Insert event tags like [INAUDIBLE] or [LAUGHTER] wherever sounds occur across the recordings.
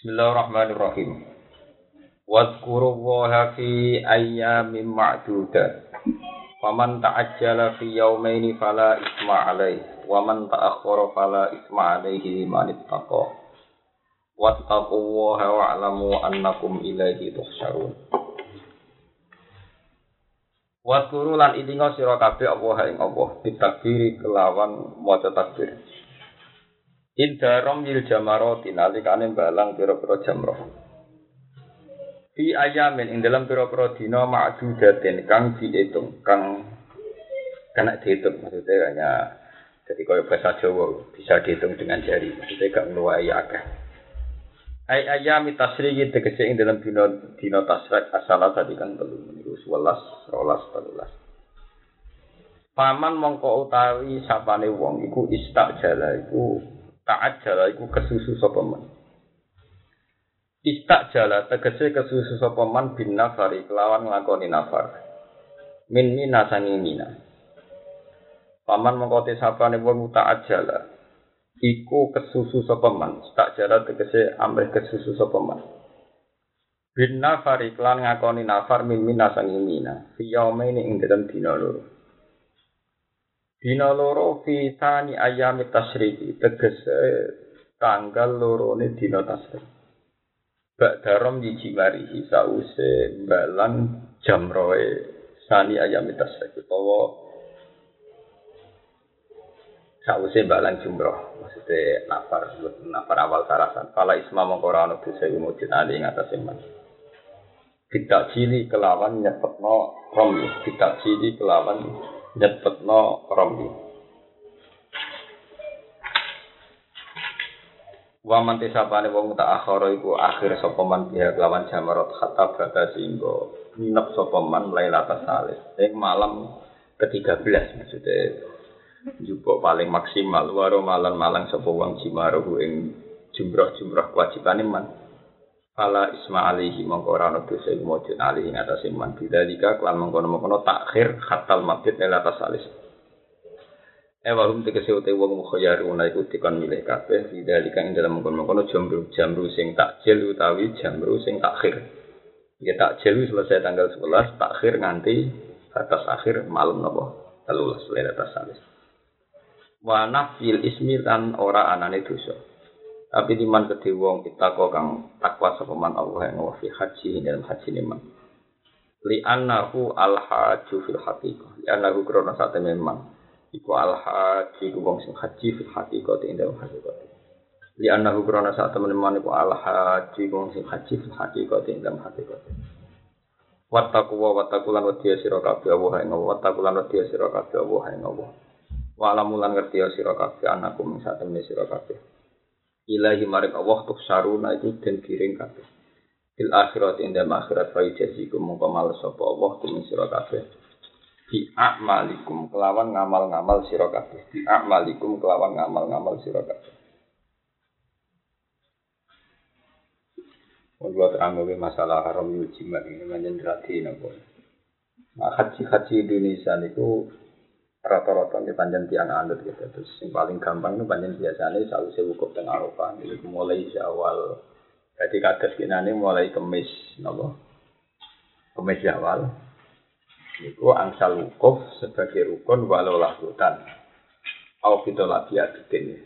Bismillahirrahmanirrahim. Wadhkurullaha fi ayyamin ma'dudat. Faman ta'ajjala fi yawmaini fala isma alaih. Wa man ta'akhkhara fala isma alaihi liman ittaqa. Wattaqullaha wa'lamu annakum ilaihi tuhsyarun. Wadhkuru lan ilinga sira kabeh Allah ing Allah ditakbiri kelawan maca takbir. Indarom yil jamaroti nalikane balang pira-pira jamroh. Fi ayamin ing dalam pira-pira dina ma'dudatin kang diitung, kang kena dihitung maksudnya hanya jadi kalau bahasa Jawa bisa dihitung dengan jari maksudnya gak meluai akeh. Ay ayami tasriki tegese ing dalam dina dina tasrik asala tadi kan telu niku 11 12 13. Paman mongko utawi sapane wong iku istajala iku taat jala iku kesusu sapa man. Istak jala tegese kesusu sapa man bin nafari kelawan nglakoni nafar. Min mina sangi mina. Paman mongko te sapane wong taat jala iku kesusu sapa man. Tak jala tegese amrih kesusu sapa man. Bin nafari kelan ngakoni nafar min mina sangi mina. Fi yaumaini ing dalem dina loro. Dina loro fi tani ayam tasriki tegese tanggal loro ne dina tasrik. Bak darom yiji marihi sause balang jamroe sani ayam tasrik utawa sause balang jumroh. Maksudnya nafar nafar awal sarasan. Pala isma mengkora ana dosa umujud ali ing atas iman kita cili kelawan nyepetno romi kita cili kelawan nyepetno rombi. Wa man tisapane wong tak akhara iku akhir sapa man dia kelawan jamarot hatta bata singgo nginep sapa man lailatul salis. Ing malam ke-13 maksudnya jupuk paling maksimal waro malam malang sapa wong jimaruhu ing jumrah-jumrah kewajibane man. Fala isma alihi mongko ora ana dosa iku mujud alihi ing atase man bidzalika kelan mongkono-mongkono takhir khatal mabit ing atas salis. Eh warum tegese ute wong mukhayyaruna iku dikon milih kabeh bidzalika ing dalam mongkono-mongkono jamru jamru sing takjil utawi jamru sing takhir. Ya takjil selesai tanggal 11, takhir nganti atas akhir malam napa? 13 atas salis. Wa nafil ismi ora anane dosa. Tapi diman kedhe wong kita kok kang takwa sapa Allah yang wa haji dalam haji niman. Li annahu al haju fil haqiqah. Li annahu krona sate memang iku al haji ku wong sing haji fil haqiqah ing dalam haqiqah. Li annahu krona sate memang iku al haji ku wong sing haji fil haqiqah ing dalam haqiqah. Wattaku wa wattaku lan wadiya sira Allah ing Allah wattaku lan wadiya sira Allah ing Allah. Wa alamulan ngerti sira kabeh anakum ing satemene ilahi maring Allah tuh saruna itu den kiring kabeh. Fil akhirat inda akhirat fa yajazikum mongko males sapa Allah kumin sira kabeh. Bi a'malikum kelawan ngamal-ngamal sira kabeh. Bi a'malikum kelawan ngamal-ngamal sira kabeh. Kalau terang masalah haram yujimat ini menjadi nopo. Nah, haji-haji Indonesia itu rata-rata di panjang tiang anut gitu. Terus yang paling gampang itu panjang biasanya selalu saya wukuf tengah Arafah. Jadi mulai awal. Jadi kados ini mulai kemis nopo? Kemis awal. Itu angsal wukuf sebagai rukun walau lahutan au kita lagi aditin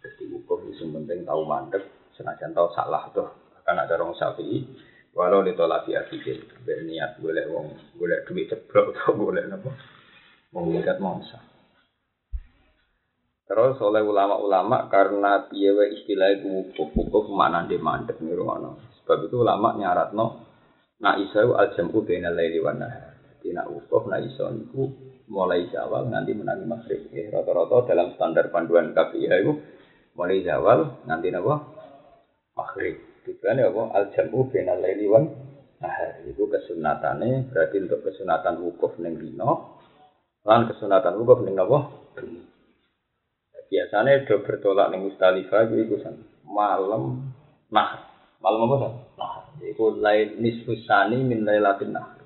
jadi wukuf itu penting tahu mandek. Senajan tahu salah tuh. Akan ada orang sapi walau ditolak aditin berniat boleh wong boleh duit ceblok atau boleh nopo mengikat mangsa. Terus oleh ulama-ulama karena piye istilah itu wukuf wukuf mana di mandek nih Sebab itu ulama nyarat no nak isau al jamu bina laili wan Jadi nak wukuf nak isau niku mulai zawal nanti menangi maghrib. Ya, rata-rata dalam standar panduan KPI itu mulai zawal nanti napa maghrib. Tujuannya apa? Al jamu bina laili wan nah itu kesunatannya berarti untuk kesunatan wukuf neng dino Lan kesunatan wukuf ning napa? Biasanya do bertolak ning Mustalifah iku san malam nah. Malam apa san? Nah, iku lain nisfusani min lailatin nah.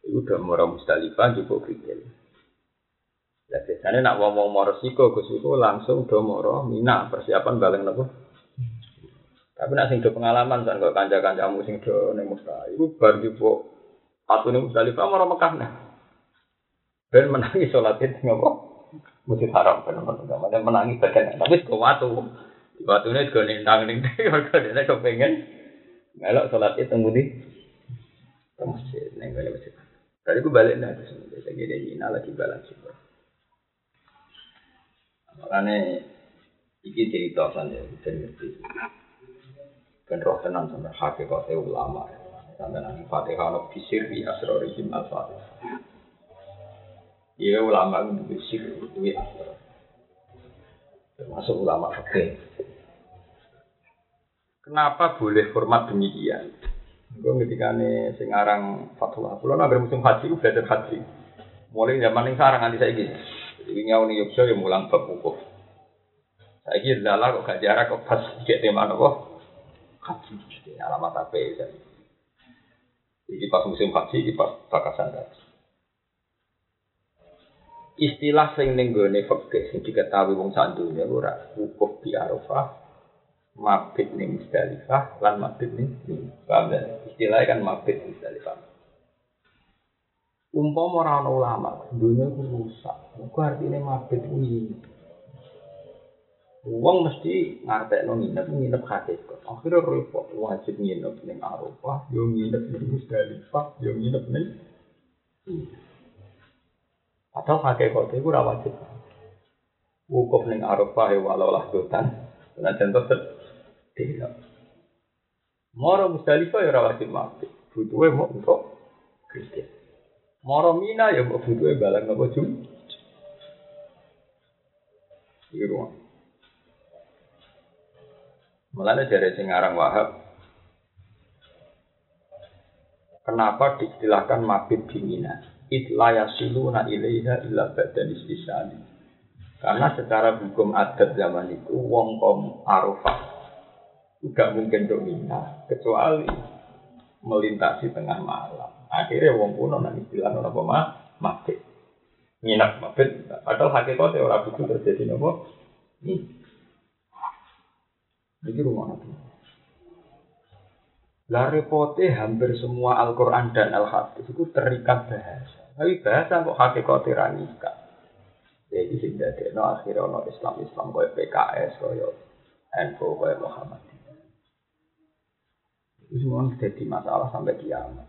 Iku do moro Mustalifah iku pikir. Ya biasanya nak ngomong mau resiko Gus iku langsung do moro Mina persiapan balik napa? Tapi nak sing do pengalaman kan kok kanca-kancamu sing do ning Mekah, iku bar dipo atune Musdalifah marang Mekah nah. Ben menangi salat itu ngopo? Masjid Haram ben men menangi badan tapi kok watu. Watune go nendang ning [LAUGHS] mergo dene kepengin melok salat itu ngudi ke masjid ning masjid. Tadi gue balik nah terus saya gini lagi balas sih. Makanya iki cerita saja dan ngerti. Ben roh tenan sampe hakikate ulama. Sampe nang Fatihah ono bisir bi asrorihim al-Fatihah. Iya ulama itu bisir itu. Termasuk ulama fakih. Kenapa boleh format demikian? Gue ketika nih singarang fatwa, kalau nabi musim haji, gue belajar haji. Mulai zaman yang sarang nanti saya gini. Jadi ngau nih Yogyakarta yang mulang bab wukuf. Saya kira lala kok gak jarak kok pas cek tema nopo haji. Alamat apa ya? Jadi pas musim haji, pas bakasan haji. Istilah sing ning gone fikih sing diketahui wong sak donya ora wukuf di Arafah, mabit ning Musdalifah lan mabit ning paham Istilahnya kan mabit Musdalifah umpama ora ana ulama dunia ku rusak. Iku artine mabit kuwi Uang mesti ngartekno nginep nginep hakikat. Akhirnya repot wajib nginep ning Arafah, yo nginep ning Musdalifah, yo nginep ning Atau hakikat itu wajib. Wukuf ning Arafah ya walau lah dotan. Nah contoh tidak. Moro Musdalifah ya ora wajib mabit. Butuhe mau untuk Kristen. Moro Mina ya mbok butuhe balang napa jum. Iki ruang. Mulanya dari sing aran Wahab, kenapa diistilahkan mabit bimina? Itla yasiluna ilaiha illa badan istisali. Karena secara hukum adat zaman itu wong kom arafah tidak mungkin domina kecuali melintasi tengah malam. Akhirnya wong kuno nang istilah nopo mabit. Nginap mabit. Padahal hakikatnya orang itu terjadi nopo. Ini. Ini rumah nabi. Lah repote hampir semua Al-Quran dan Al-Hadis itu terikat bahasa. Tapi bahasa kok hakikatnya ranikat. Jadi sing no akhirnya no Islam Islam kaya PKS kaya NU kaya Muhammadiyah. Itu semua jadi masalah sampai kiamat.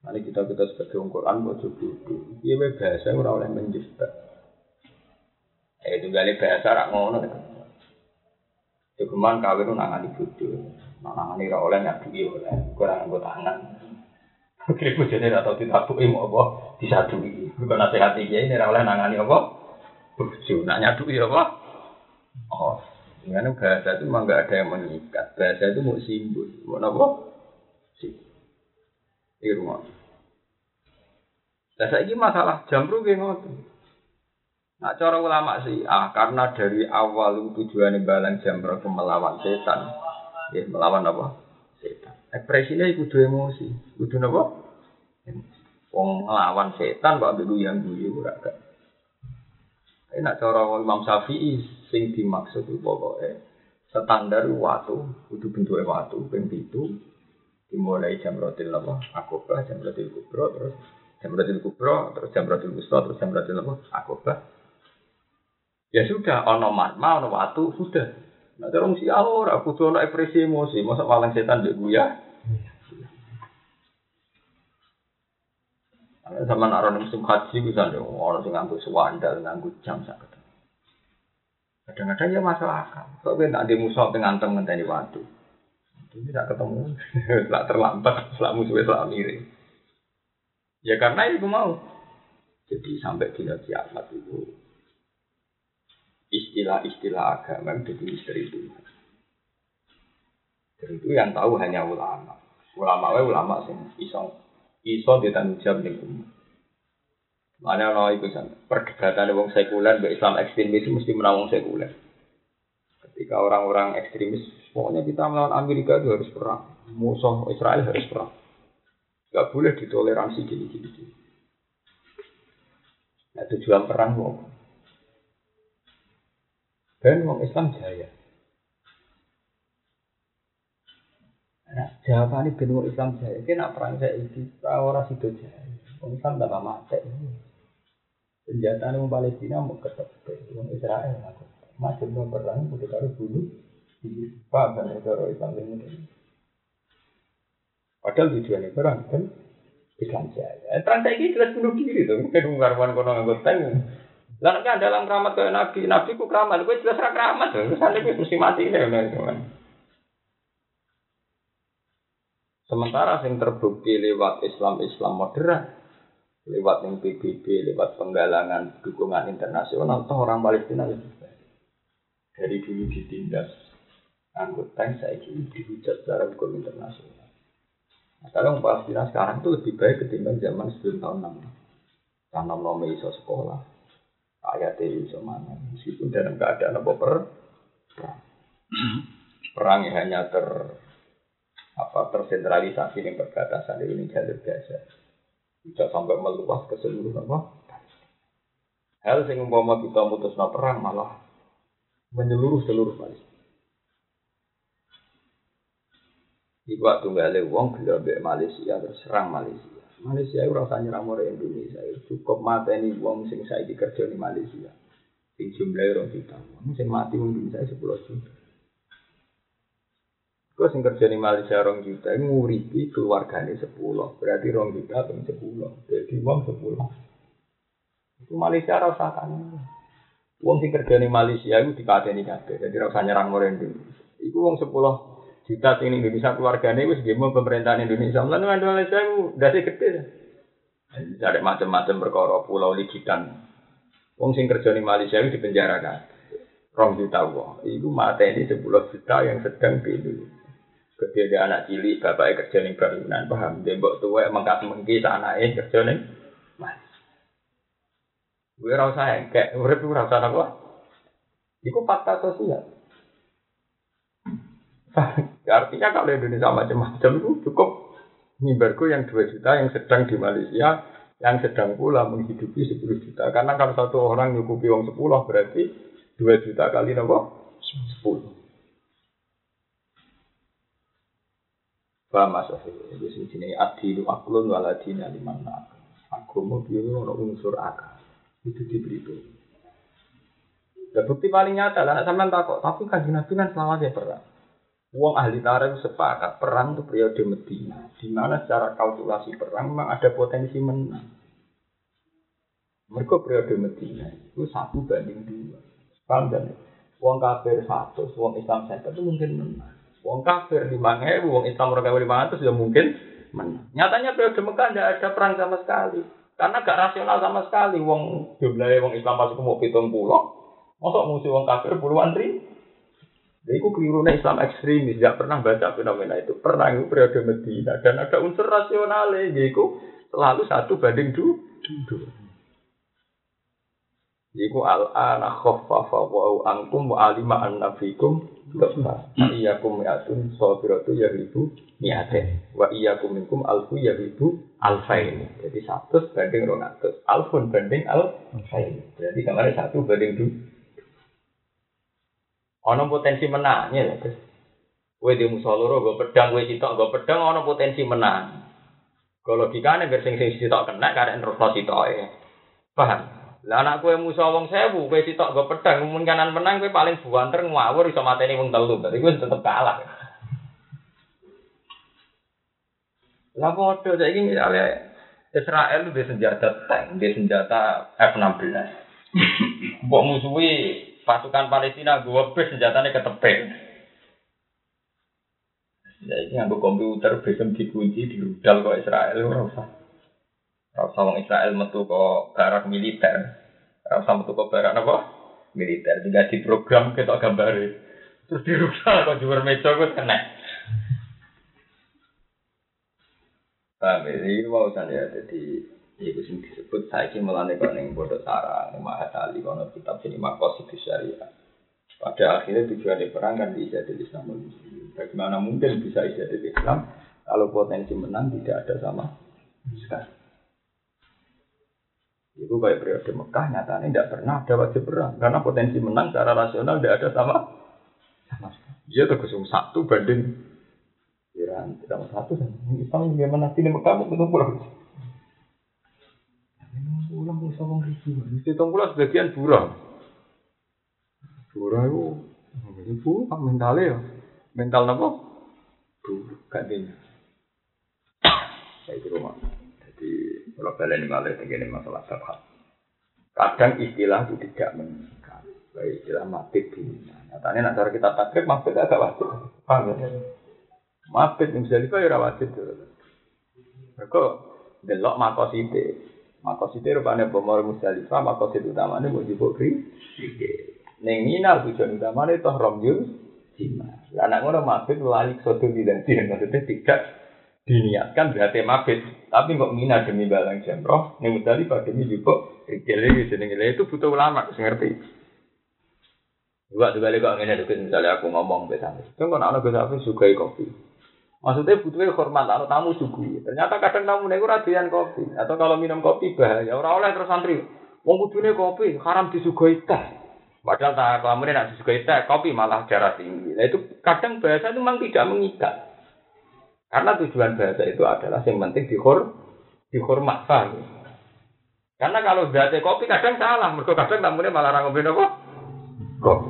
Nanti kita kita sebagai Quran mau coba dulu. Iya bahasa orang oleh menjebak. Eh itu gali bahasa rak ngono. Cuman kawin itu nangani bodoh. Nangani rak oleh nyadui oleh. Kurang anggo tangan. Kira bojone atau ditabuki mau apa disadui. Bukan nasihat iki ini oleh nangani apa? Bojo. Nak nyadui apa? Oh. Dengan bahasa itu memang nggak ada yang mengikat. Bahasa itu mau simbol. Mau apa? Simbol. Iki rumah. Lah saiki masalah jamru ge ngoten. Nah, cara ulama sih, ah karena dari awal tujuannya balang jamro melawan setan, ya melawan apa? Setan. Ekspresinya itu kudu emosi, kudu apa? Wong ngelawan setan, pak begitu yang guyu ora gak. Enak cara Imam Syafi'i sing dimaksud itu pokoknya standar waktu, kudu bentuknya waktu, ben itu dimulai jam rotil apa akobah jam rotil kubro terus jam rotil kubro terus jam rotil wusta terus jam rotil apa? Akobah. Ya sudah ono marma ono watu sudah nah terus si alor aku tuh ono ekspresi emosi. Masa malang setan dek ya sama naruh musim haji bisa dong orang sing nganggo sewandal nganggo jam sakit kadang-kadang ya masalah akal. Kok nak di musuh dengan temen tadi waktu ini tidak ketemu, [LAUGHS] tidak terlambat, setelah musuhnya setelah miring. Ya karena itu mau. Jadi sampai di kiamat itu istilah-istilah agama jadi misteri Tuhan. Dan itu yang tahu hanya ulama. Ulama we ulama sing iso iso ditanggung jawab ning. Mana ono iku perdebatan wong sekuler mbek Islam ekstremis mesti menang sekuler. Ketika orang-orang ekstremis, pokoknya kita melawan Amerika itu harus perang. Musuh Israel harus perang. Gak boleh ditoleransi gini-gini. Nah, tujuan perang mau. Dan orang Islam jaya. Nah, jawabannya benua Islam jaya. Kena perang saya itu orang situ jaya. Orang Islam tak mati. Senjata orang Palestina mau ketemu orang Israel aku. Macam mau perang udah taruh bunuh. Paham kan negara Islam ini? Padahal tujuannya perang kan Islam jaya. Perang saya ini jelas bunuh diri tuh. Mungkin ungkarwan kono nganggo tank. Lah nek dalam keramat kayak nabi, nabi ku keramat, gue jelas ra keramat. Terusane gue mesti mati ya Sementara yang terbukti lewat Islam-Islam modern, lewat yang PBB, lewat penggalangan dukungan internasional, toh orang Palestina lebih baik. Dari dulu ditindas anggota saya kini dihujat secara hukum internasional. Nah, sekarang Palestina sekarang itu lebih baik ketimbang zaman sebelum tahun 6. Karena nomor iso sekolah, ayat itu mana? Meskipun dalam keadaan apa per perang yang hanya ter apa tersentralisasi di perbatasan ini jalur Gaza bisa sampai meluas ke seluruh apa? Hal yang umpama kita mutus perang malah menyeluruh seluruh Palestina. Iku waktu nggak uang bila Malaysia terus serang Malaysia. Malaysia itu rasanya orang Indonesia. Cukup mata ini uang sing saya dikerja di Malaysia. Sing jumlahnya orang juta. Sing mati mungkin saya sepuluh juta. Kau sing kerja di Malaysia orang juta nguripi keluarganya sepuluh. Berarti orang juta pun sepuluh. Jadi uang sepuluh. Itu Malaysia rasakan. Uang sing kerja di Malaysia itu dikateni kabeh. Jadi rasanya orang Indonesia. Itu uang sepuluh juta sing Indonesia keluarganya wis gemo pemerintahan Indonesia. Mulane Indonesia itu dasi gede. Ada macam-macam perkara pulau ligitan. Wong sing kerja di Malaysia itu dipenjarakan. Rong juta wong. Itu mata ini sepuluh juta yang sedang di. Ketika dia anak cilik, bapaknya kerja di bangunan, paham? Dia mbok tua mengkat mengki anaknya kerja di Malaysia. Gue rasa kayak, gue rasa apa? Itu fakta sosial. Artinya kalau Indonesia macam-macam itu cukup mimbarku yang 2 juta yang sedang di Malaysia yang sedang pula menghidupi 10 juta. Karena kalau satu orang nyukupi uang 10 berarti 2 juta kali nopo 10. Paham mas Jadi sini adilu aklun waladina liman Agama dia ono unsur akal. Itu diberi itu. Ya, bukti paling nyata lah, sampean takut. Tapi kan Nabi kan selama dia perang. Uang ahli tarikh sepakat perang itu periode Medina, di mana secara kalkulasi perang memang ada potensi menang. Mereka periode Medina itu satu banding dua. Paham dan uang kafir satu, uang Islam satu itu mungkin menang. Uang kafir lima ribu, uang Islam mereka lima ratus sudah mungkin menang. Nyatanya periode Mekah tidak ada perang sama sekali, karena gak rasional sama sekali. Uang jumlahnya uang Islam masuk mau hitung pulau, masuk musuh uang kafir puluhan ribu. Jadi itu keliru Islam ekstremis, tidak pernah baca fenomena itu. Pernah itu periode Medina dan ada unsur rasional itu selalu satu banding dua. Iku al-ana khaffafa wa angkum wa alima anna fikum dosa. Iyakum mi'atun sabiratu yaghlibu mi'atin. Wa iyakum minkum alfu yaghlibu alfain. Jadi satu banding ronatus. Alfun banding alfain. Jadi kemarin satu banding dua. Ono potensi menangnya ya, terus. Kue di musoloro, gue pedang, gue sitok, gue pedang, ono potensi menang. Kalau logikanya biar sing sing sitok kena, terus sitok ya. Paham? Lah anak kue musuh wong sewu, kue sitok gue pedang, mungkin kanan menang, kue paling buanter ngawur, iso mateni wong telu, berarti gue tetep kalah. Lah bodoh, saya ini misalnya Israel itu senjata tank, dia senjata F-16. Mbok musuhi pasukan Palestina gue bes senjatanya ketepek. Ya ini nganggo komputer besem dikunci di rudal kok Israel ora usah. Ora usah wong Israel metu kok barak militer. Ora usah metu kok barak apa? Militer juga di program kita gambare. Terus di rudal kok juwer meja kok kena. Paham ya? Ini mau ya, jadi itu sing disebut saiki melane kok ning bodoh sarang mahatali kono kitab sini makosid syariah. Pada akhirnya tujuan perang kan di jadi Islam. Bagaimana mungkin bisa jadi Islam kalau potensi menang tidak ada sama sekali. Itu baik periode Mekah nyatanya tidak pernah ada wajib perang karena potensi menang secara rasional tidak ada sama sama sekali. Dia tergusung satu banding. Ya pikiran tidak satu Islam sih nih kamu ketemu pulang pulang bisa ngomong ribu mesti tunggu sebagian buram buram itu itu mentalnya ya. Mental apa bu gantinya saya di rumah jadi kalau kalian malah begini masalah sabhat kadang istilah itu tidak mengikat baik istilah mati dunia nyatanya nanti kita takrib mati agak wajib. Paham ya? Mabit yang bisa ya wajib. Mereka delok makosite. Makosite rupanya bomor musdalifah, makosit utamanya mau dibukri. Neng minal tujuan utamanya itu romjul jima. Anak ngono mabit lalik soto tidak tidak maksudnya tidak diniatkan berarti mabit. Tapi kok mina demi balang jemroh, neng musdalifah demi juga rikele gitu itu butuh ulama, ngerti. Juga juga kok ngene misalnya aku ngomong besan. Itu kan anak sampai suka kopi. Maksudnya butuhnya hormat, atau tamu sugu. Ternyata kadang tamu nego radian kopi, atau kalau minum kopi bahaya. Orang oleh terus santri, mau butuhnya kopi, haram disuguhi teh. Padahal tak kamu nak disuguhi teh, kopi malah darah tinggi. Nah itu kadang bahasa itu memang tidak mengikat. Karena tujuan bahasa itu adalah yang penting dihor, dihormat? Karena kalau berarti kopi kadang salah, mereka kadang tamunya malah apa? Kopi.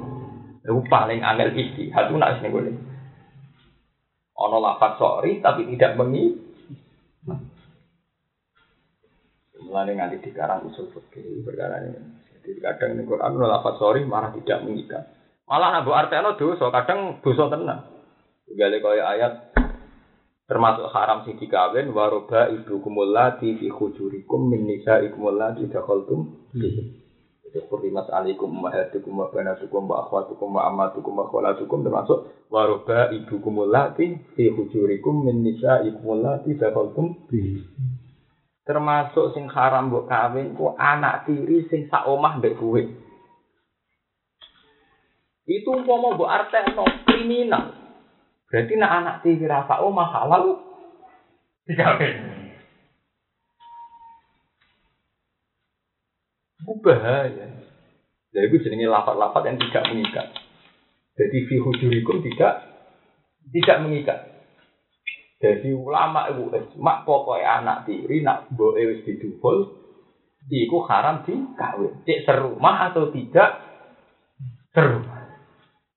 Itu paling angel istihad, itu nak sini Ono lafat sorry tapi tidak mengi. Mulai nganti dikarang usul fikih perkara ini. Jadi kadang ini Quran lafat sorry malah tidak mengikat. Malah nabu arteno dosa, kadang dosa tenang. Gale kaya ayat termasuk haram sing dikawin waroba ibu kumulati fi khujurikum min nisaikum allati dakhaltum itu kurimat alikum mahatukum wa banatukum wa akhwatukum wa amatukum wa kholatukum termasuk waroba ibu kumulati fi hujurikum min nisa ikumulati dakoltum termasuk sing haram mbok kawin ku anak tiri sing sak omah mbek kowe itu umpama mbok artekno kriminal. Berarti nak anak tiri rasa omah halal. Dikawin Itu bahaya. Jadi itu jenenge lapat-lapat yang tidak mengikat. Jadi fi hujurikum tidak tidak mengikat. Jadi ulama itu mak pokoknya anak tiri nak boe wis didukul iku haram dikawin. Cek serumah atau tidak serumah.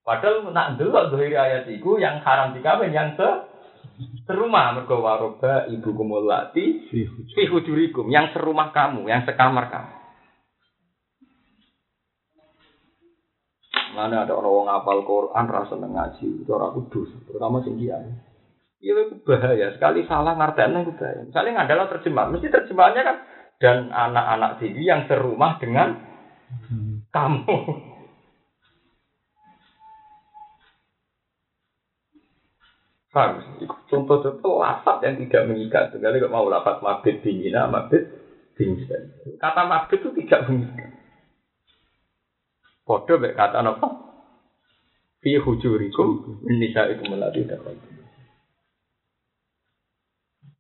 Padahal nak delok dohiri ayat itu yang haram dikawin yang se serumah mergo waroba ibu kumulati fi hujurikum yang serumah kamu, yang sekamar kamu. Mana ada orang ngapal Quran rasa ngaji, itu orang kudus, terutama sing. Iya itu bahaya sekali salah ngartinya itu bahaya. Misalnya adalah terjemah, mesti terjemahannya kan dan anak-anak tinggi yang serumah dengan kamu. Paham? Contoh-contoh lafat yang tidak mengikat. Sekali kok mau lafat mabit dingin, mabit dingin. Kata mabit itu tidak mengikat. Podo mek kata napa? Fi hujurikum min nisaikum allati dakhaltum.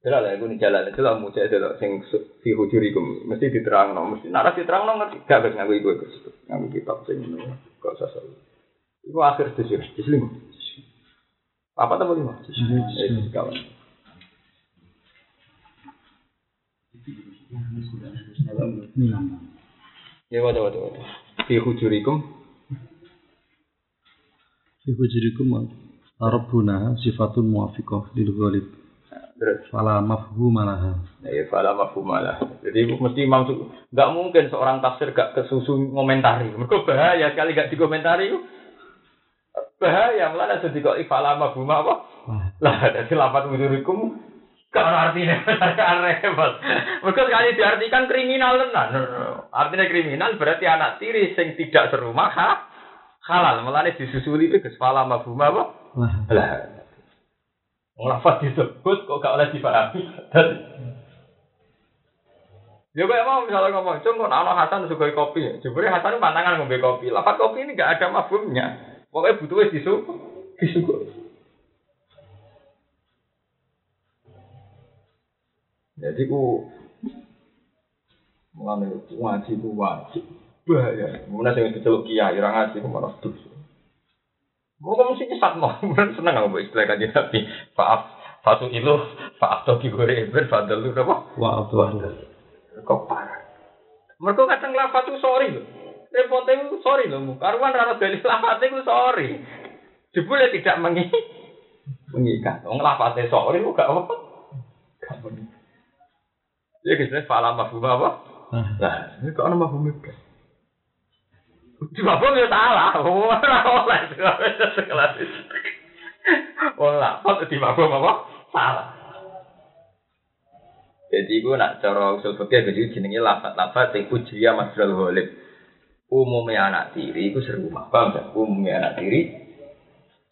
Jelas lah, nih jalan itu lah muncul itu lah, sing fi hujurikum mesti diterang no, mesti nara diterang no ngerti gak bisa nganggu ibu itu, nganggu kitab sing ini, gak usah selalu. Iku akhir itu sih, lima. Apa tahu lima? Eh, kawan. Ya, waduh, waduh, waduh. Fi hujurikum Fi hujurikum Rabbuna sifatun muafiqah lil ghalib. Terus fala mafhum malaha. Ya fala mafhum malaha. Jadi mesti maksud enggak mungkin seorang tafsir gak kesusu ngomentari. Mergo bahaya sekali gak dikomentari. Bahaya mulane dadi kok fala mafhum apa? Lah dadi lapat hujurikum kalau artinya [LAUGHS] repot. Mereka sekali diartikan kriminal tenan. Artinya kriminal berarti anak tiri sing tidak serumah ha? halal. Mulane disusuli itu kesepala mabuma apa? Lah. Lafaz disebut kok gak oleh dipahami. [LAUGHS] Ya kok mau misalnya ngomong, cung kok anak Hasan suka kopi. Jebule Hasan pantangan ngombe kopi. Lafaz kopi ini gak ada mafhumnya. Pokoknya butuhnya disuguh. Disuguh. Jadi ku mulane ngaji ku wajib. Bahaya. Mulane sing diceluk kiai ora ngaji ku malah dosa. Mau kamu sih nyesat mau, bukan seneng aku istilah kaji tapi maaf Fatu ilu fakto digore ibn fadl lu apa? Wa abduhu. Kok parah. Mereka kadang lafat itu sorry lho. Repotnya itu sorry lho. Karuan rana dari lafat itu sorry. Jebule tidak mengi mengikat. Wong lafate sorry kok gak apa. Gak mengi. Ya kisahnya fala mafhum apa? Nah, ini kok ana mafhum itu. Di mafhum ya salah. [LAUGHS] Ora oleh sekelas itu. Wong lafat di mafhum apa? Salah. Jadi gue nak cara usul fikih jadi jenenge lafat-lafat sing ujriya masdar ghalib. Umumnya anak tiri iku serumah. Paham gak? Umumnya anak tiri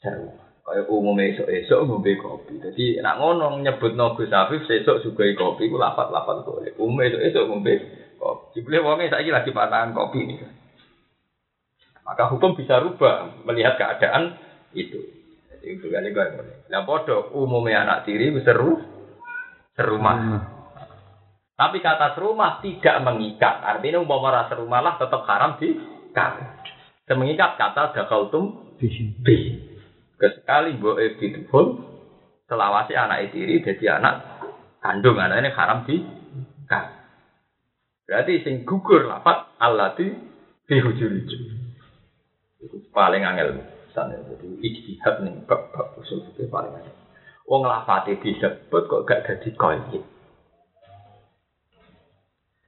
serumah. Kayak umumnya esok-esok ngombe kopi. Jadi nak ngono nyebut Gus Afif sesuk sugai kopi iku lafat-lafat ghalib. Umumnya esok-esok ngombe kopi. Jebule wonge saiki lagi patahan kopi nih. Maka hukum bisa rubah melihat keadaan itu. Jadi itu kali gue ngomong. Nah podo umumnya anak tiri seru serumah. Nah, Tapi kata serumah tidak mengikat. Artinya umpama rasa rumah lah tetap haram di Semengikat kata dakaltum bi. Kesekali mbok bidhul selawasi anak tiri jadi anak kandung anak ini haram di Berarti sing gugur lafat allati bihujuri. Itu paling angel sana. Jadi ijtihad nih bab bab usul itu paling angel. Wong lafate disebut kok gak jadi qaid.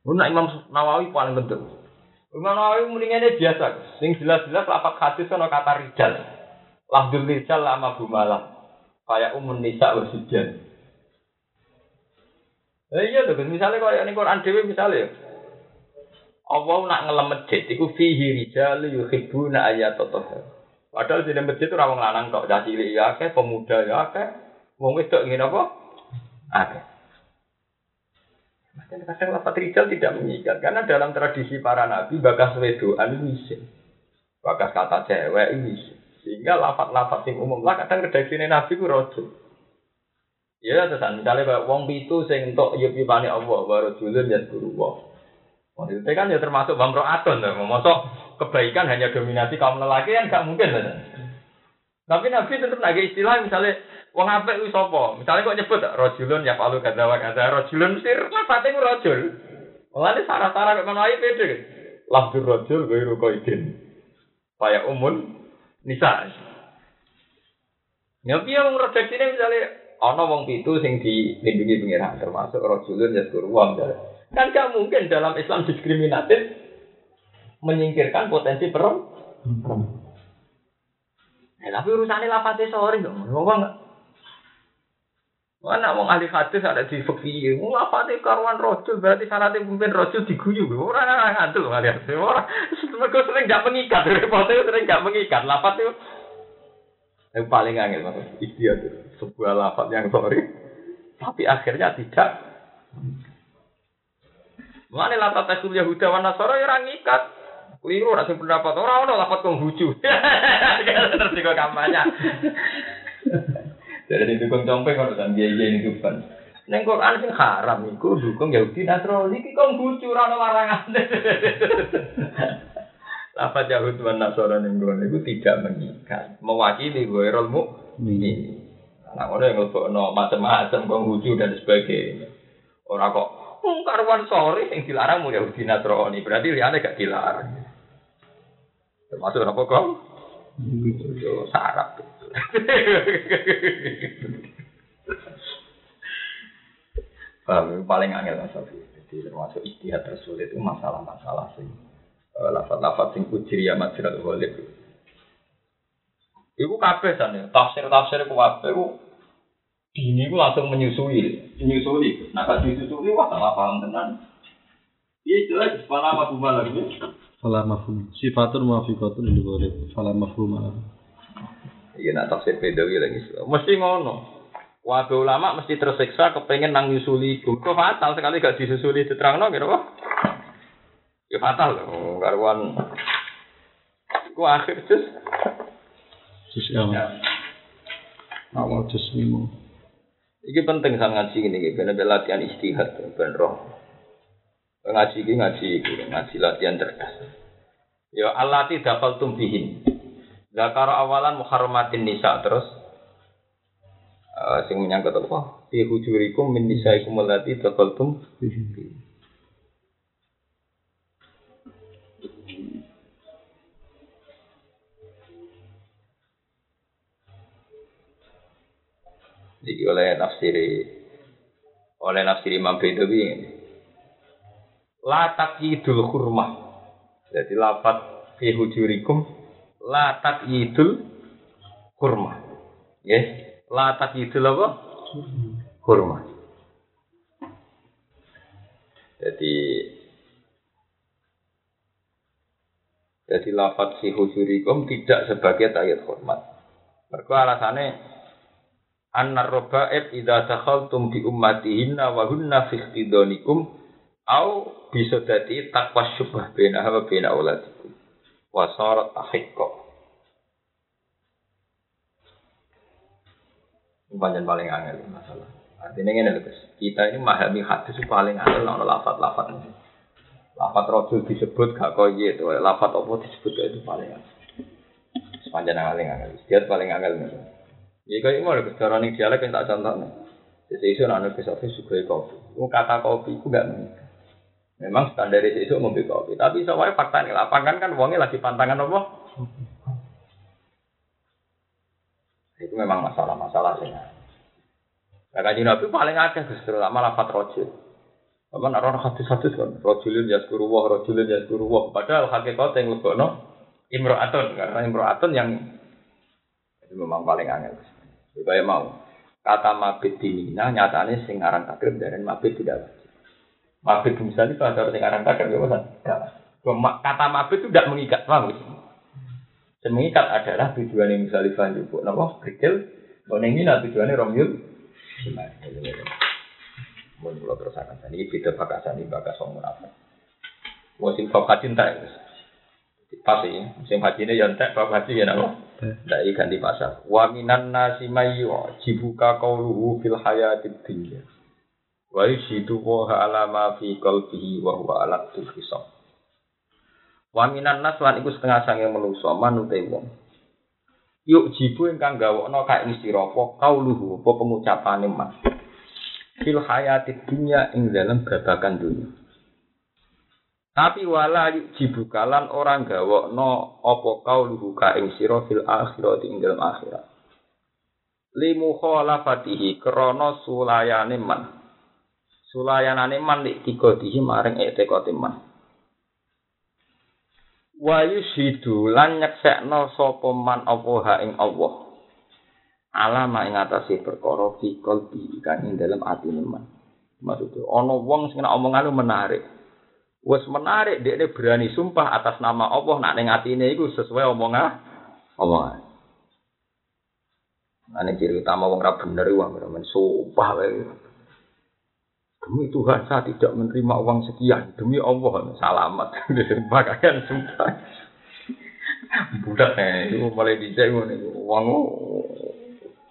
Nah Imam Nawawi paling penting. Imam Nawawi mendingannya biasa. Sing jelas-jelas lapak hadis ono kata rijal. Lafdul rijal lama bumalah. Kayak umun nisa wasibyan. Eh iya tuh, misalnya kalau ini Quran Dewi misalnya. Allah nak ngelem masjid, iku fihi rijal yuhibbuna ayatotoh. Padahal di masjid itu rawang lanang tok, caci cilik ya akeh, pemuda ya akeh, wong wedok ingin apa? Akeh. Makanya kadang lafat rijal tidak mengikat karena dalam tradisi para nabi bakas wedoan itu. Bakas kata cewek itu. Sehingga lafat-lafat yang umum lah kadang redaksine nabi ku rojo. Ya terusan misalnya kayak wong pitu sing entuk yup yupane Allah baru julun ya guru. Wong itu kan ya termasuk bamro aton lah. Mosok kebaikan hanya dominasi kaum lelaki kan gak mungkin lah. Tapi Nabi tetap lagi istilah misalnya wong apik kuwi sapa? Misalnya kok nyebut rajulun ya palu kadza wa kadza rajulun mesti lafate ku rajul. Mulane sarah-sarah kok ngono ae pede. Lafdur rajul ghairu qaidin. Kaya umun nisa. Ya piye wong redaksine misalnya ana wong pitu sing dilindungi pengiran termasuk rajulun ya wong Kan gak mungkin dalam Islam diskriminatif menyingkirkan potensi perempuan. Eh, tapi urusannya lafate sorry dong. Wong enggak. Mana wong ahli hadis ada di fikih, wong lafate karuan rojul berarti syaratnya pemimpin rojul diguyu. Ora ora ngantuk ahli hadis. Ora mergo sering gak mengikat, repote sering gak mengikat. Lafat itu yang paling angel mas istiadat itu sebuah lafat yang sorry tapi akhirnya tidak Mana lafat tasul Yahuda wa Nasara ya orang ngikat. Keliru ora pendapat ora ono lafat Konghucu. [LAUGHS] Terus juga kampanye. Jadi ini dukung compeng kalau kan dia ini dukung. Neng Quran sing haram iku dukung Yahudi Nasrani iki Konghucu ora ono larangan. [LAUGHS] Lafat Yahud wa Nasara ning kono iku tidak mengikat, mewakili ghairul mukmin. Nah, ngono yang ngelbokno macam-macam Konghucu dan sebagainya. Ora kok Wong karuan sore yang dilarang mau Yahudi Nasrani, berarti liane gak dilarang. Termasuk apa kok? Yo sarap. Paham, paling angel Mas. Jadi termasuk istihad tersulit itu masalah-masalah sing eh, lafat-lafat sing ujriya ghalib. Iku kabeh sana, tafsir-tafsir ku kabeh ku dini ku langsung menyusui, menyusui. Nah kalau disusui wah salah paham tenan. Iya jelas, apa? Fala mafhum. Sifatun muafiqatun lil ghalib. Fala mafhum. Iya nak tafsir Bedawi lagi. Mesti ngono. Wabe ulama mesti tersiksa kepengen nang nyusuli iku. Kok fatal sekali gak disusuli diterangno kira apa? Ya fatal loh, karuan. Ku akhir terus. Sus ya. Awal jus limo. Iki penting sang ngaji ini, ben latihan istihad ben roh. Ngaji iki ngaji iki, ngaji latihan cerdas. Ya allati dafaltum bihin. Zakar awalan muharramatin nisa terus Eh, sing menyangkut apa? Fi hujurikum min nisaikum allati taqaltum Jadi oleh nafsiri oleh nafsiri Imam Bedawi. La taqyidul hurmah. Jadi lafat fi hujurikum la taqyidul hurmah. Yes, la taqyidul apa? Hurmah. Jadi jadi lafat fi hujurikum tidak sebagai tayyid hormat. Mereka alasannya annar robaib idza dakhaltum bi ummatihinna wa hunna fi au bisa dadi takwa syubah bena wa bena auladikum wa sarat ahiqqa Panjang paling angel masalah. Artinya ini loh, kita ini memahami hadis paling angel nono lafat-lafat ini. Lafat rojul disebut gak kau itu, lafat apa disebut itu paling angel. Sepanjang angel angel, dia paling angel. Ya kayak mau ada cara nih dialek tak contoh nih. Jadi isu anak bisa suka kopi. Mau kata kopi itu gak nih. Memang standar itu ngombe kopi. Tapi soalnya fakta nih lapangan kan uangnya lagi pantangan apa? Itu memang masalah-masalah sih. Nah, kaji Nabi paling akeh justru lama lafat rojul. Apa nak orang hadis-hadis kan? Rojulun yaskuru wah, rojulun yaskuru wah. Padahal hakikat yang lebih no imro'atun. Karena imro'atun yang itu memang paling angel. Supaya mau. Kata mabit dimina nyatanya sing aran takrib dari mabit tidak. Mabit misalnya kalau ada sing aran takrib ya Cuma kata mabit itu tidak mengikat, paham gitu? Dan mengikat adalah tujuan yang misalnya banyu bu, napa? Kerikil, kalau ini nah tujuannya romyul. Mun kula terus akan ini beda bakasan ini bakas wong munafik. Wong sing bakat cinta ya. Pas ini, musim haji ini yang tak bapak haji ya napa? Dai ganti pasar. Wa minan nasi mayu jibuka qauluhu fil hayatid dunya. Wa yusidu wa ala ma fi qalbihi wa huwa ala hisab. Wa minan nas lan iku setengah sange manusa manute wong. Yuk jibu ingkang gawokno kae ing sira apa qauluhu apa pengucapane mas. Fil hayatid dunya ing dalam babakan dunia. Tapi wala jibukalan orang gawokno apa kauluhu ka ing sira fil akhirat ing dalam akhirat. Limu khalafatihi krana sulayane. Sulayanane man lik tikodihi maring etekote man. Wa yushidu lan nyeksekno sapa man apa ha ing Allah. Alama ing atase perkara fi qalbi kang ing dalam atine man. Maksudnya ana wong sing omongan menarik. Wes menarik dia berani sumpah atas nama Allah nak ning atine iku sesuai omongan omongan. Ini ciri utama wong ra bener wong men sumpah wae. Demi Tuhan saya tidak menerima uang sekian. Demi Allah salamat. Sumpah [LAUGHS] kalian sumpah. Budak nih, itu mulai nih. Uang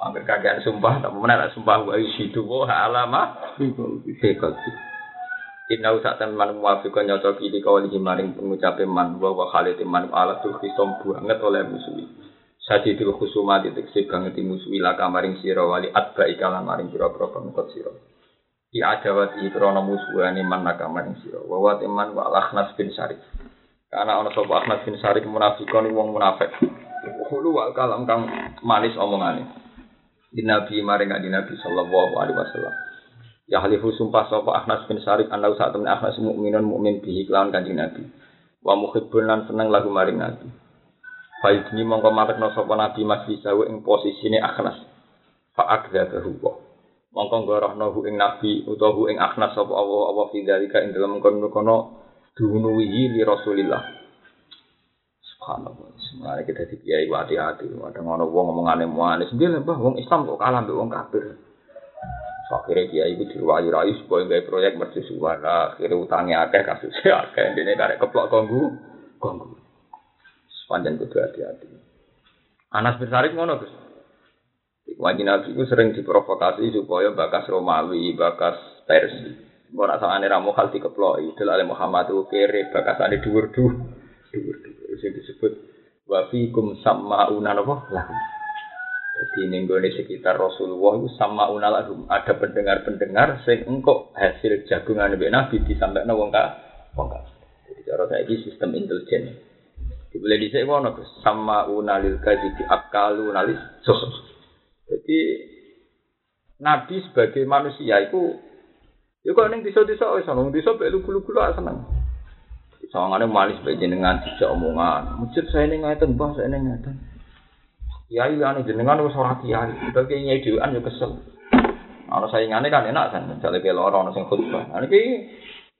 Angger kagian sumpah, tak mana sumpah wa isidu wa alama fikol. Inna usak teman muafiqan nyocoki di kawalihi maring pengucape man wa wa khalid man tuh kisom banget oleh musuhi. Sajidul khusuma diteksi banget di musuhi laka maring sira wali atba ikalan maring pira-pira pengikut sira. Ki adawati krana musuhane man naka maring sira. Wa wa teman wa akhnas bin syarif. Karena ana sapa Ahmad bin Syarif munafikon wong munafik. Kulo wal kalam kang manis omongane. Di Nabi maring di Nabi sallallahu alaihi wasallam. Ya halifu sumpah sapa Ahnas bin Syarif anda saat temen Ahnas mukminun mukmin bihi kelawan kanjeng Nabi. Wa muhibbun lan seneng lagu maring Nabi. Faidni mongko marekno sapa Nabi masih sawu ing posisine Ahnas. Fa akdzabahu wa. Mongko ngorohno hu ing Nabi utawa hu ing Ahnas sapa Allah Allah fi dzalika ing dalem kono-kono dunuwihi li Rasulillah. Subhanallah. Sebenarnya kita di kiai hati-hati. Ada ngono wong ngomongane muanis. Dia mbah wong Islam kok kalah mbek wong kafir. Akhirnya dia itu diwayu-rayu supaya gaya proyek mercusuan. Nah, akhirnya utangnya akeh, kasusnya [LAUGHS] akeh. Ini karek keplok konggu, konggu. Sepanjang kudu hati-hati. Anas bin Sarik ngono Gus. Wajib Nabi itu sering diprovokasi supaya bakas Romawi, bakas Persia. Mau rasa aneh ramu hal dikeploi. Oleh Muhammad itu kere, bakas aneh dhuwur. Itu disebut wafikum sama unan apa? Lah. Jadi nenggone sekitar Rasulullah itu sama unalahum ada pendengar-pendengar sing engkau hasil jagungan Nabi Nabi disampaikan wong ka wong ka. Jadi cara ini sistem intelijen. Boleh dhisik ngono Gus, sama unalil kadhibi akalu nalis sosok. Jadi Nabi sebagai manusia itu ya kok ning desa-desa wis ana desa mek lugu-lugu lah seneng. Sawangane malis bae jenengan dijak omongan. Masjid saya ning ngaten, Mbah, saya ning ngaten. Kiai liane jenengan wis ora kiai, udah kiai nyai dhewean yo kesel. Ana saingane kan enak kan, misale ke loro ana sing khutbah. Nah iki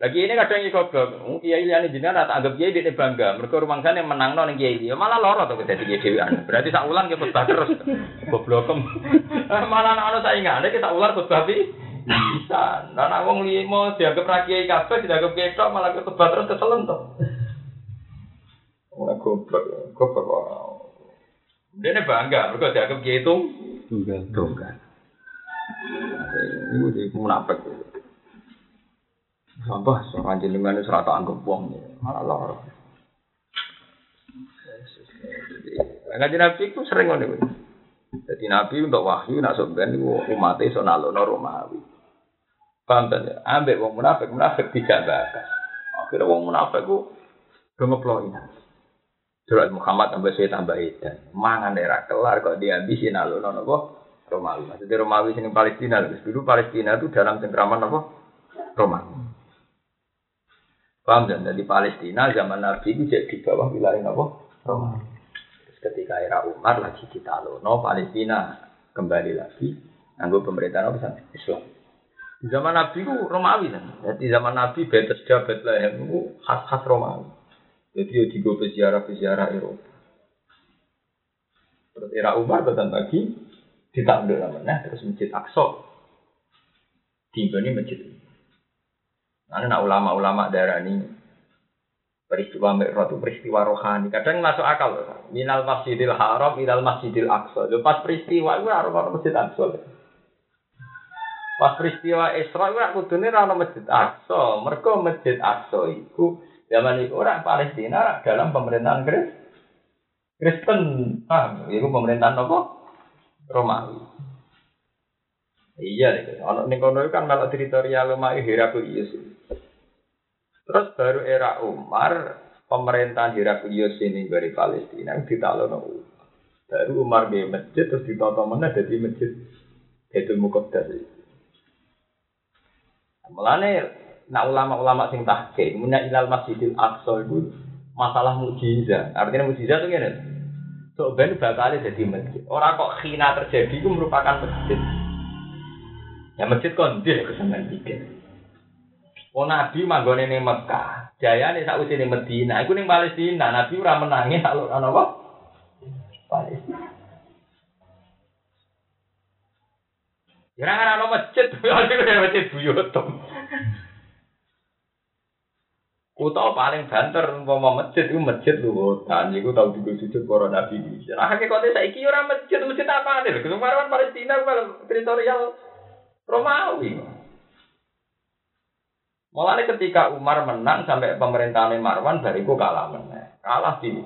lagi ini kadang iki goblok. Kiai liane jenengan tak anggap kiai dene bangga. Mergo rumangsane menangno ning kiai ya malah loro to dadi kiai dhewean. Berarti sak wulan ke khutbah terus. Goblokem. [LAUGHS] malah ana saingane ki sak wulan khutbah pi bisa. Lah nek wong limo dianggap ra kiai kabeh dianggap kiai tok malah khutbah terus keselen to. Ora goblok, goblok. Dia ini bangga, mereka dianggap kiai itu Tunggal. tunggal. Ini di munafik. Sampah seorang jenengan itu serata anggap wong malah lor. Ngaji Nabi itu sering ngono. Jadi Nabi untuk wahyu nak sampean niku umate iso nalono Romawi. Paham ta ya? Ambek wong munafik, munafik tidak bakas. Akhirnya wong munafik ku do ngeploki. Surat Muhammad tambah saya tambah edan. Mangan daerah kelar kok dihabisi nalono napa? Romawi. Maksudnya Romawi sini Palestina. Dulu Palestina itu dalam cengkraman apa? Romawi. Paham dan Jadi Palestina zaman Nabi itu jadi di bawah wilayah apa? Romawi. Terus ketika era Umar lagi ditalono Palestina kembali lagi nganggo pemerintahan apa? Islam. Di zaman Nabi itu Romawi kan. Jadi zaman Nabi Bethesda Bethlehem itu khas-khas Romawi. Jadi ya digo peziarah peziarah Eropa. Terus era Umar betul lagi ditanduk namanya terus masjid Aqsa. Tiba ini masjid. Nah, nah ulama-ulama daerah ini peristiwa Mi'raj itu peristiwa rohani. Kadang masuk akal. Minal Masjidil Haram, minal Masjidil Aqsa. Pas peristiwa itu harus masjid Aqsa. Pas peristiwa Isra itu aku ra ono masjid Aqsa. Mergo masjid Aqsa itu zaman itu orang Palestina dalam pemerintahan Kristen. Kristen, itu pemerintahan apa? Romawi. Iya, nih. Ono ning kan malah teritorial Romawi Heraklius. Terus baru era Umar, pemerintahan Heraklius ini dari Palestina ditalono Umar. Baru Umar di masjid terus ditata mana jadi masjid itu Muqaddas. Mulane nak ulama-ulama sing tahqiq, munya ilal Masjidil Aqsa itu masalah mukjizat. Artinya mukjizat itu ngene. So ben bakal jadi masjid. Orang kok khina terjadi itu merupakan masjid. Ya masjid kon dia kesenangan bikin. Oh Nabi manggone ning Mekah, jayane sak usine Medina, iku ning Palestina, Nabi ora menangi alur ana apa? Palestina. Ya ora ana masjid, [LAUGHS] ya masjid buyutum. Utawa paling banter umpama masjid itu masjid luhutan, iku tau digo sujud para nabi. Nah hakikate saiki ora masjid, masjid apa nih? Kemarin Palestina kalau teritorial Romawi. Mulai ketika Umar menang sampai pemerintahan Marwan bariku kalah menang. Kalah di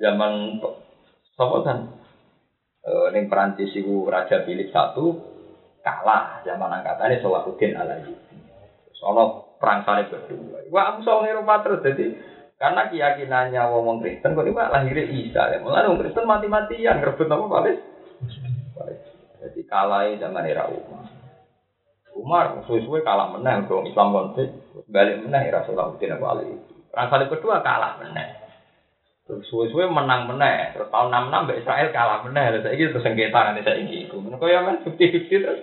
zaman Sopo kan e, ning Perancis iku Raja Philip satu kalah zaman angkatannya Salahuddin Alayubi. Sono perang salib kedua. Wah, aku soal Eropa terus jadi karena keyakinannya wong Kristen kok ini lahirnya Isa ya. Mulai wong Kristen mati-matian ngerebut apa Palis? Jadi kalah zaman era Umar. Umar suwe-suwe kalah menang dong Islam konflik balik menang ya Salahuddin Alayubi. Perang salib kedua kalah menang. Terus suwe-suwe menang menang. Terus tahun 66 Mbak Israel kalah menang. Terus saya terus sengketa nanti saya ini. Kau ya kan 50-50 terus.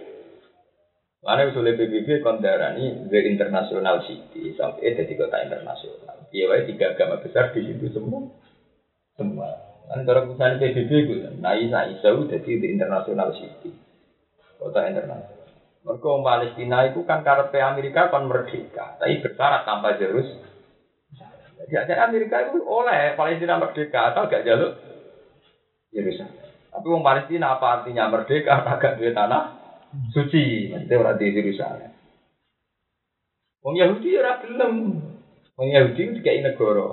Mana usulnya PBB kondarani the international city sampai jadi kota internasional. Iya, tiga agama besar di situ semua. Semua. Kan kalau misalnya PBB itu, nah Isa Isa jadi the international city, kota internasional. Mereka Palestina itu kan karena Amerika kan merdeka, tapi bersyarat tanpa Jerus. Jadi Amerika itu oleh Palestina merdeka atau gak jaluk Yerusalem. Tapi orang Palestina apa artinya merdeka? Agak duit tanah suci, maksudnya orang di Yerusalem. Yahudi ora gelem. Wong Yahudi kayak negara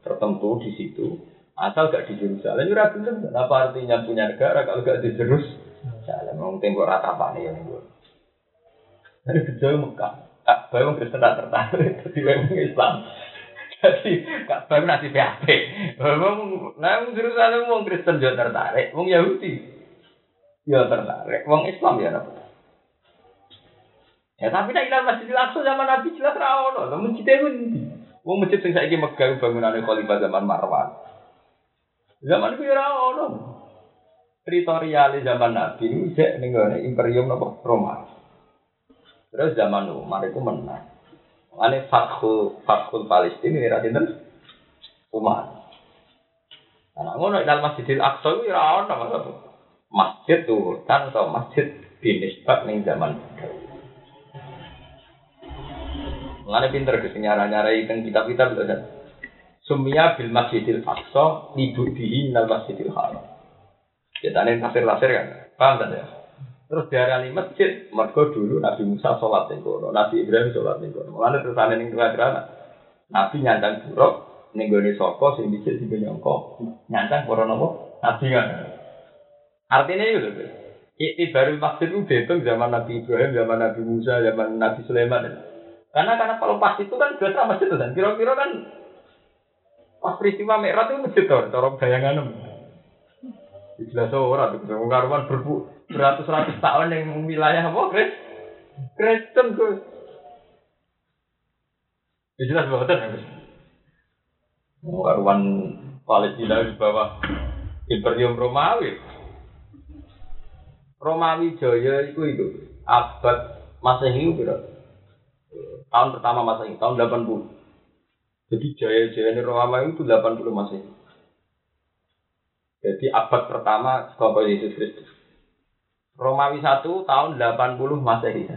tertentu di situ. Asal gak di Yerusalem ora gelem. Apa artinya punya negara kalau gak di Yerusalem? Wong tembok rata apa nih gue. Dari sejauh Mekah, Kak Bayu Kristen tak tertarik, jadi wong Islam. Jadi Kak Bayu nasi PHP. Wong, nah wong Yerusalem wong Kristen juga tertarik, wong Yahudi ya tertarik, wong Islam ya apa? Ya tapi nak ilang masjid Aqsa zaman Nabi jelas ra ono, lho masjid e ndi? Wong masjid sing saiki Mekah bangunane Khalifah zaman Marwan. Zaman itu ya ra ono. Teritorial zaman Nabi ini cek ning Imperium napa Roma. Terus zaman Umar itu menang. Ane Fathul Fathul Palestina ini ra sinten? Umar. Nah, ngono dalam Masjidil Aqsa itu ya ono maksudku. Masjid tuh kan atau masjid binisbat ning zaman Mengenai pinter ke nyara-nyarai tentang kitab-kitab itu kan. Sumia bil masjidil aqsa ibu dihi nal masjidil haram. Kita nih tafsir-tafsir kan, paham kan ya? Terus diarani masjid, mergo dulu Nabi Musa sholat ning kono, Nabi Ibrahim sholat ning kono. Mulane terus ana ning tengah Nabi nyandang buruk ning gone saka sing dicek sing nyongko. Nyandang para? Nabi kan. Artinya itu lho. Iktibarul masjid itu dihitung zaman Nabi Ibrahim, zaman Nabi Musa, zaman Nabi Sulaiman. Karena karena kalau pas itu kan biasa masjid itu kan kira-kira kan pas peristiwa Mi'raj itu masjid tuh, cara bayangan. Jelas orang tuh, karuan berbu beratus-ratus tahun yang wilayah apa? Kristen tuh. Ya jelas banget kan, Chris. Karuan Palestina di bawah Imperium Romawi. Romawi Jaya itu itu abad Masehi itu berapa? tahun pertama Masehi, tahun 80. Jadi jaya-jaya Romawi itu 80 Masehi. Jadi abad pertama sekolah Yesus Kristus. Romawi 1 tahun 80 Masehi.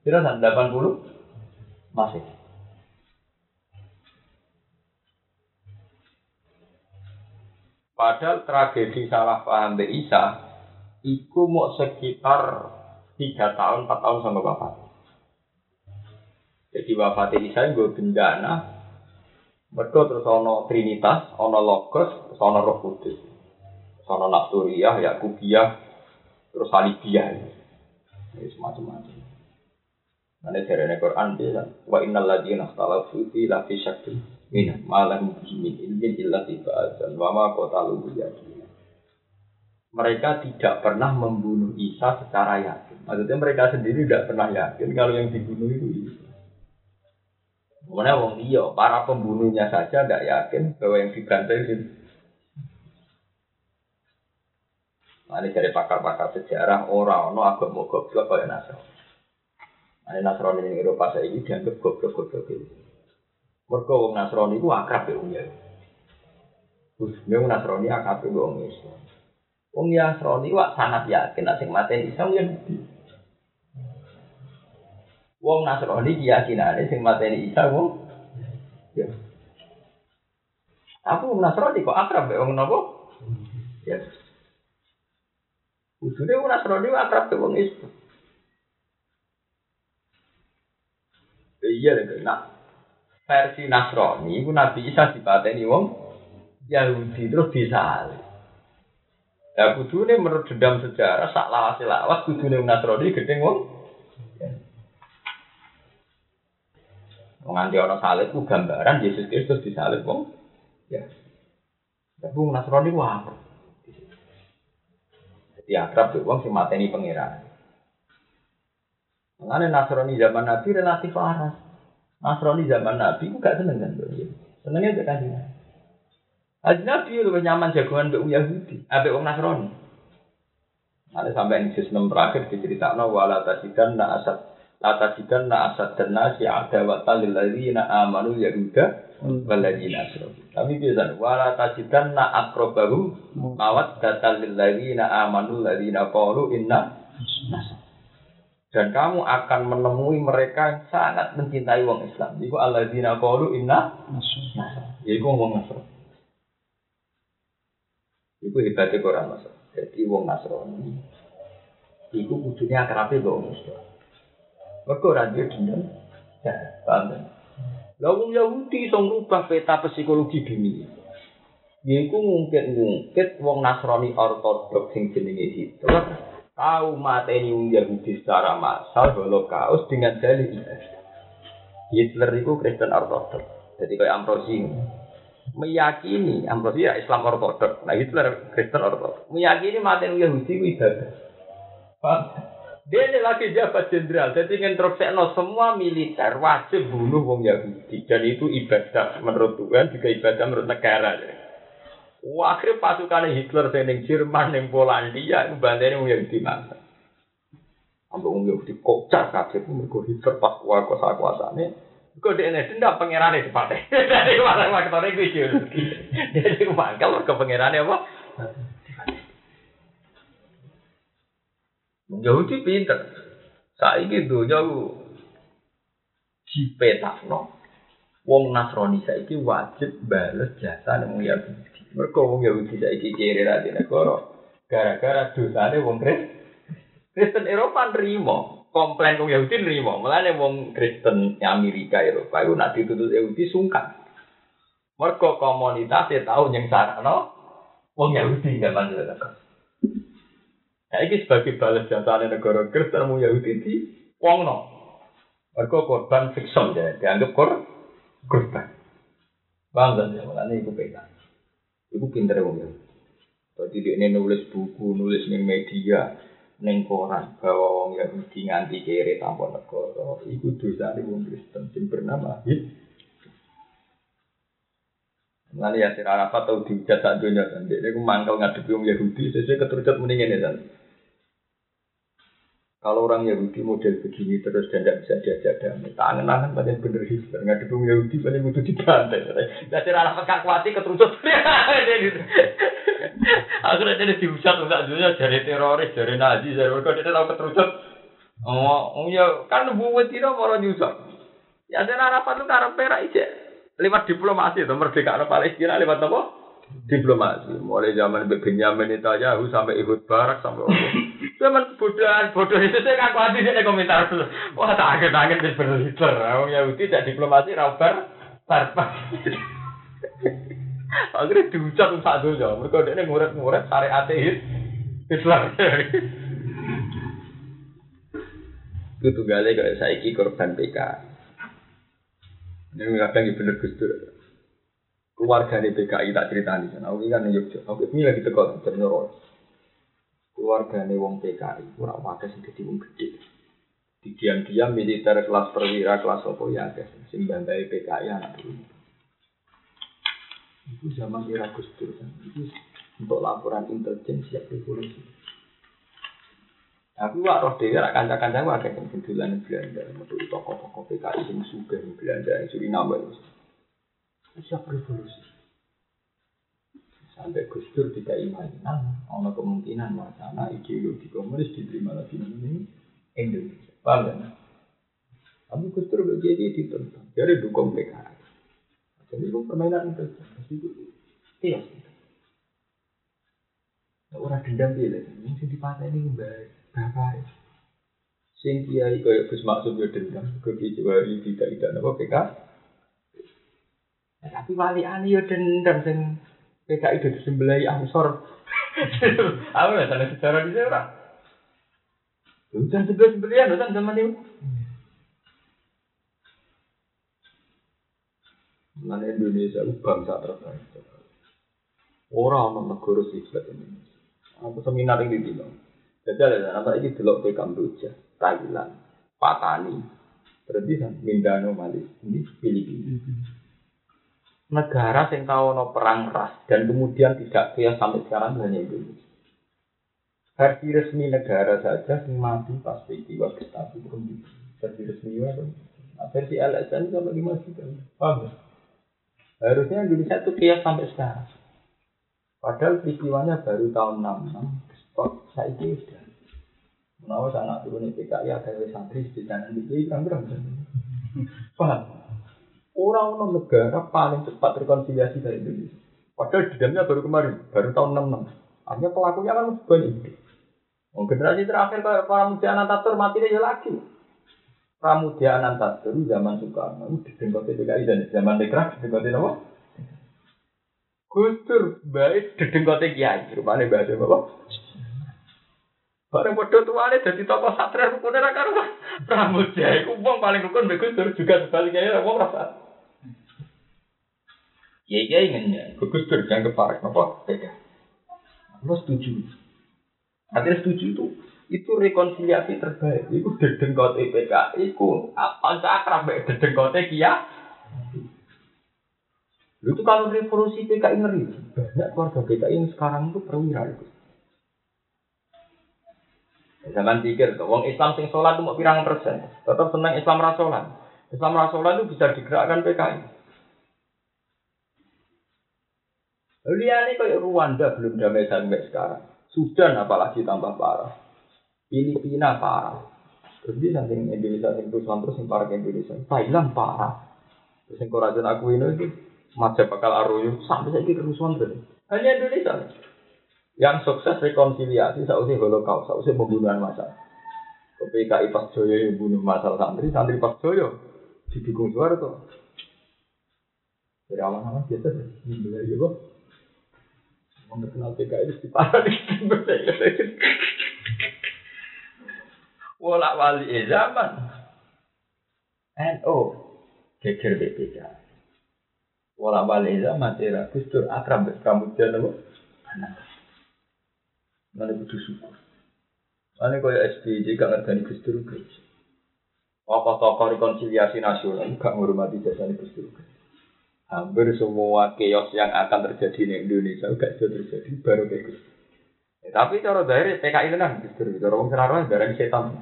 Kira 80 Masehi. Padahal tragedi salah paham Mbak Isa itu mau sekitar tiga tahun, empat tahun sampai wafat. Jadi wafat Isa gue bencana. Mereka terus ono Trinitas, ono Logos, ono Roh Kudus. Ono Nasturiyah, Yakubiyah, terus Salibiyah. Ini semacam-macam. Nanti dari Quran dia wa innal ladzina ikhtalafu fi la fi syakkin min ma lahum min ilmin illa tibatan wa ma qatalu yakin. Mereka tidak pernah membunuh Isa secara yakin. Maksudnya mereka sendiri tidak pernah yakin kalau yang dibunuh itu Isa. Mana wong iya, para pembunuhnya saja tidak yakin bahwa yang dibantai itu. Nah, ini dari pakar-pakar sejarah orang no agama goblok kaya Nasrani. Nah, Nasrani ini Eropa saya ini dianggap goblok-goblok itu. Mereka wong Nasrani itu akrab ya wong ya. Terus wong Nasrani akrab ya wong Islam. Wong Nasrani wak sangat yakin asing mati Islam ya. Wong Nasrani keyakinane sing mateni Isa wong ya. Aku wong Nasrani kok akrab mbek wong napa? Ya. Ujune wong Nasrani akrab mbek wong Islam. Iya lho, nah versi Nasrani iku Nabi Isa dipateni wong Yahudi terus disalib. Ya kudune menurut dendam sejarah sak lawas lawas kudune Nasrani gedeng wong Nganti salib ku gambaran Yesus Kristus disalib wong. Ya. Tapi Nasrani apa? Jadi akrab tuh wong sing mateni pangeran. Mengenai Nasrani zaman Nabi relatif waras. Nasrani zaman Nabi ku gak seneng kan Senengnya gak kasih. Haji Nabi lebih nyaman jagoan mbek Yahudi, ambek wong Nasrani. Ada sampai ini sistem terakhir diceritakan wala tasidan na asad lata jidan na asad dan nasi ada wata lilladzina amanu yahuda waladzina asrofu. Tapi biasa wala tajidan na akrobahu mawat data lilladzina amanu ladzina qalu inna dan kamu akan menemui mereka yang sangat mencintai wong Islam. Iku alladzina qalu inna Iku wong Nasrani. Iku hebatnya Quran Mas. Jadi wong Nasrani. Iku kudunya akrabe wong Islam. Mereka ora duwe dendam. Ya, paham kan? Lah wong Yahudi iso ngrubah peta psikologi dunia. Yaiku ngungkit-ngungkit wong Nasrani ortodok sing jenenge Hitler tahu mateni wong Yahudi secara massal holocaust dengan dalil Hitler itu Kristen Orthodox. Jadi kayak Ambrosi meyakini Ambrosi ya Islam Orthodox. Nah Hitler Kristen Orthodox. Meyakini mateni Yahudi itu ibadah. Dia ini lagi jabat jenderal, jadi nginterupsekno semua militer wajib bunuh wong Yahudi. Dan itu ibadah menurut Tuhan, juga ibadah menurut negara. Wah, akhirnya pasukan Hitler yang Jerman, yang Polandia, itu bandanya wong Yahudi mati. Sampai wong Yahudi kocak kabeh mergo Hitler pas kuasa kuasa kuasane. Kok dia ini dendam pangerane di partai. [LAUGHS] Dari mana faktornya gue sih. Jadi mangkal ke pangerannya apa? Yahudi pinter. Saiki donya dipetakno. Wong Nasrani saiki wajib bales jasa nang Yahudi. Mergo wong Yahudi saiki kiri ra negara. Gara-gara dosane wong Kristen. Kristen Eropa nerima, komplain wong Yahudi nerima. Mulane wong Kristen Amerika Eropa itu nak dituntut Yahudi sungkan. Mergo komunitasnya tahu yang sarana wong Yahudi zaman itu. Nah, ini sebagai balas jasa negara Kristen mau Yahudi di wong no. Mereka korban fiksion ya, dianggap kor korban. Bang dan ya, makanya itu beda. Itu pinter wong Yahudi. Jadi dia ini nulis buku, nulis ning media, ning koran bahwa wong Yahudi nganti kere tanpa negara. Iku dosa di wong Kristen sing bernama Hit. Nanti ya Arafat tahu dihujat sak dunia kan. Dia mangkal ngadepi wong Yahudi, sesuai keterucut mendingin ya kan. Kalau orang Yahudi model begini terus dan tidak bisa diajak damai, tangan-tangan pada bener Hitler, nggak dukung Yahudi pada butuh dibantai. [LAUGHS] Jadi rara pekak kuati keterucut. Akhirnya dia dihujat untuk dunia dari teroris, dari Nazi, dari mereka dia tahu keterucut. Oh, ya kan buat itu mau nyusah. Ya saya harapan itu karena perak aja. Lewat diplomasi itu merdeka Palestina lewat apa? Diplomasi. Mulai zaman Benjamin Netanyahu sampai ikut barak sampai Zaman kebodohan, bodoh itu saya ngaku hati saya komentar dulu. Wah tak angin angin di Hitler. Orang Yahudi tidak diplomasi rabar barbar. [LAUGHS] Akhirnya diucap dulu ya. Mereka dia nguret-nguret syariat Hitler. Itu tunggalnya kayak saiki korban PK. Ini kadang bener Gus. Keluarga di PKI tak cerita di sana. Aku kan Yogyakarta. Aku ini lagi tegal jam nyoro. Keluarga nih wong PKI. Kurang wadah sing jadi wong gede. Di diam-diam militer kelas perwira kelas apa ya guys. Sing bantai PKI anak dulu. Itu zaman era Gus Dur kan. Itu untuk laporan intelijen siap revolusi. Aku wak roh dhewe rak kanca-kanca wae kan sing dolan Belanda, metu toko-toko PKI sing sugih Belanda sing Suriname. Siap revolusi. Sampai Gus Dur tidak mainan, ada kemungkinan wacana ideologi komunis diterima lagi ini Indonesia. Paham kan? Tapi Gus Dur jadi ditentang, jadi dukung PKI. Jadi itu permainan itu, itu iya. Orang dendam dia, yang dipatah ini baik. Bapak sing kiai kaya Gus Maksud yo dendam ke Kiai tidak tidak napa PK. Ya, tapi wali ani yo dendam sing PKI itu disembelai ansor. [LAUGHS] Aku ya sana secara di sana. Udah sebelah sembelian, udah zaman itu. Mana Indonesia itu bangsa terbaik. Orang orang negara sih Indonesia. Aku seminar ini bilang. Jadi ada apa ini delok ke Kamboja, Thailand, Patani, berarti kan Mindanao, Malaysia, ini Filipina. Negara yang tahu no perang ras dan kemudian tidak kaya sampai sekarang hanya Indonesia. Versi resmi negara saja yang mati pas peristiwa Gestapo itu versi resmi apa? Versi LSM sama lima juta. Paham Harusnya Indonesia itu kaya sampai sekarang. Padahal peristiwanya baru tahun 66 Kok saya itu sudah Menawa anak turun PKI ada santri di sana sini kan berapa? Paham? Orang orang negara paling cepat rekonsiliasi dari Indonesia. Padahal dendamnya baru kemarin, baru tahun 66. Artinya pelakunya kan banyak. Oh, generasi terakhir kayak para muda Anantatur mati dia lagi. Pramudia Anantatur zaman Soekarno itu didengkoti PKI dan zaman Dekrak didengkoti apa? Gustur baik didengkoti Kiai, rupanya bahasa apa? Bareng padha tuane dadi tokoh sastra rukune ra karo Pramuja iku wong paling rukun Dur juga sebaliknya wong rasa. Ya iya inginnya, Gus Dur jangan keparek? Beda. Lo setuju. Artinya setuju itu itu rekonsiliasi terbaik. Itu dedengkot EPK, itu apa akrab mbek dedengkot Kia. Lu itu kalau revolusi PKI ngeri, banyak keluarga PKI yang sekarang itu perwira itu. Jangan pikir tuh, wong Islam sing sholat itu mau pirang persen, tetap senang Islam rasolan. Islam rasolan itu bisa digerakkan PKI. Lihat kayak Rwanda belum damai sampai sekarang. Sudan apalagi tambah parah. Filipina parah. Terus di samping Indonesia yang terus terus yang parah Indonesia. Thailand parah. Terus yang aku ini Macam bakal aruyu sampai saya kerusuhan terus. Hanya Indonesia yang sukses rekonsiliasi sausnya holocaust, sausnya pembunuhan massal. PKI Pak Joyo yang bunuh massal santri, santri Pak Joyo didukung tuh. Dari awal-awal biasa sih, mulai juga. Mau kenal PKI itu parah di Wala wali zaman. NO geger BPK. Wala balik zaman era Gus Dur akrab mbek Pramudia napa? Anak. Mana kudu syukur. Mana kaya SBY gak ngerti Gus Dur gereja. Tokoh-tokoh rekonsiliasi nasional gak menghormati jasa Gus Dur Hampir semua chaos yang akan terjadi di Indonesia gak bisa terjadi baru kayak Gus Ya, tapi cara dari PKI tenan Gus Dur, cara wong senaruh dari setan.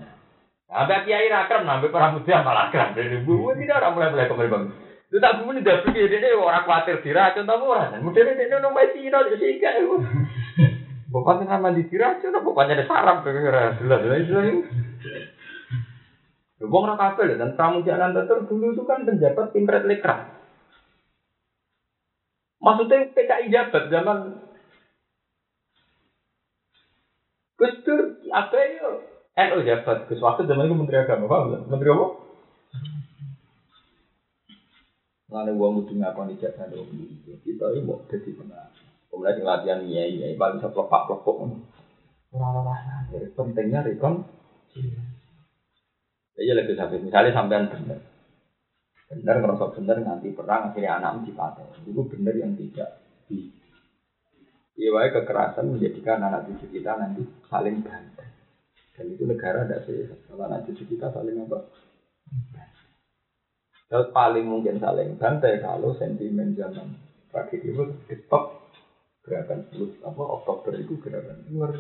Sampai kiai rakrem, sampai Pramudia malah akrab. Dari bu, tidak orang mulai mulai kembali bang. Itu tak bumi tidak pikir ini orang khawatir diracun tamu orang. Mungkin ini nong masih no jadi sih itu. Bapaknya nama di diracun, bapaknya ada sarap kira jelas jelas jelas. Wong ora kabel dan pramuja Anantatur dulu itu kan penjabat Impret Lekra. Maksudnya PKI jabat zaman Gus Dur apa ya? NU jabat Gus waktu zaman itu Menteri Agama, paham? Menteri apa? Lalu uang kudu ngakoni jasa dong Kita ini mau jadi benar. Kemudian latihan iya iya paling bisa pelepak pelepok. Orang-orang pentingnya rekon. Ya lebih sampai misalnya sampean benar. Benar ngerasa benar nanti perang akhirnya anak dipakai. Itu benar yang tidak di Iya, kekerasan menjadikan anak cucu kita nanti saling bantai. Dan itu negara tidak sehat. Kalau anak cucu kita saling apa? Paling mungkin saling bantai kalau sentimen zaman tragedi itu stop gerakan apa Oktober itu gerakan luar.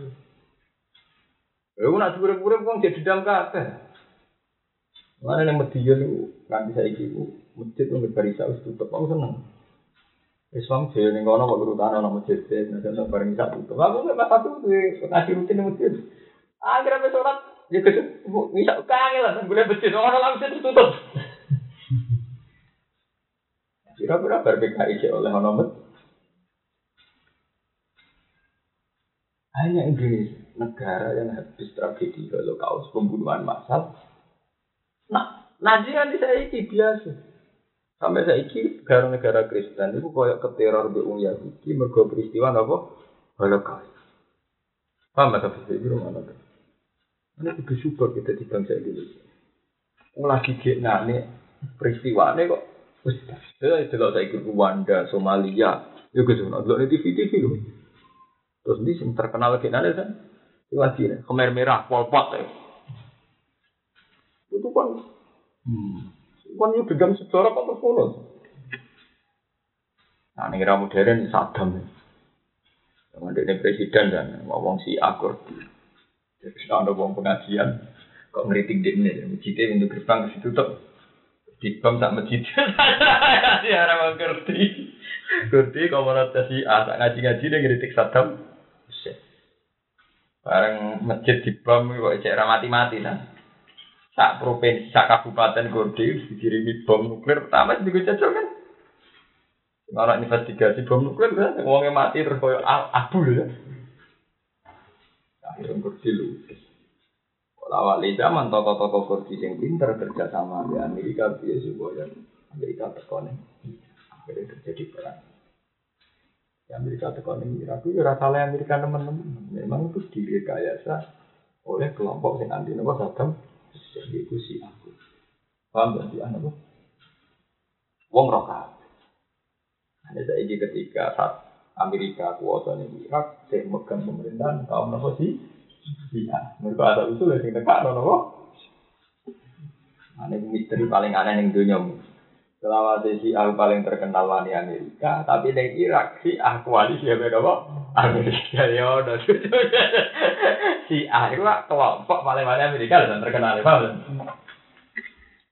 Lalu nak pura-pura pun jadi dalam kata. Mana yang median itu nanti saya ibu masjid itu berbarisa harus tutup aku seneng. Islam jaya nih kono kok urutan orang masjid nanti nanti bareng bisa tutup. Aku nggak satu tuh ngaji rutin di masjid. Akhirnya sholat ya kesuk bisa kangen lah boleh masjid orang langsung tutup. [LAUGHS] Kira-kira PKI oleh nomor hanya Indonesia negara yang habis tragedi Holocaust pembunuhan massal. Nah, nanti kan saya ini biasa. Sampai saya ini negara-negara Kristen itu koyok ke teror di Ung Yahudi mergo peristiwa apa? Holocaust. Paham tak bisa itu mana? Ini kita super kita di bangsa Indonesia. Lagi nah ini peristiwa ini kok Wis, ya delok saiki Rwanda, Somalia, yo kudu ono delok TV TV lho. Terus di sing terkenal kayak nane kan? Iwati nih, Khmer Merah, Pol Pot ya. Itu kan, hmm, kan yuk dendam sejarah kan terus. Nah, ini era modern Saddam. Dengan ini presiden dan ngomong si akur. Jadi ada wong pengajian, kok ngeritik dia ini, masjidnya untuk gerbang ke situ tuh dibom sak masjid. [LAUGHS] Ya ora ngerti. Ngerti komunitas si A sak ngaji-ngaji dia ngritik Saddam. Bareng masjid dibom kok cek mati-mati nah. Sak provinsi, sak kabupaten Gorde dikirimi bom nuklir pertama sing jajal kan. Orang investigasi bom nuklir kan wongnya mati terus koyo abu ya. Akhirnya Gorde lulus. Lawat zaman tokoh-tokoh kurdi yang pinter kerja sama di Amerika dia supaya Amerika tekonin akhirnya terjadi perang. Amerika tekonin Irak itu ya rasa Amerika teman-teman. Memang itu direkayasa oleh kelompok sing anti nopo Saddam jadi itu si aku. Paham gak sih apa? Wong roka. Hanya saya ini ketika saat Amerika kuasa di Irak, saya megang pemerintahan kaum nopo sih? Iya, mereka ada usul yang dekat nopo. Ini misteri paling aneh yang dunia. Selama si aku paling terkenal wani Amerika, tapi di Irak si ah ya beda kok. Amerika ya udah [LAUGHS] si ah itu kelompok paling wani Amerika dan terkenal ya paham?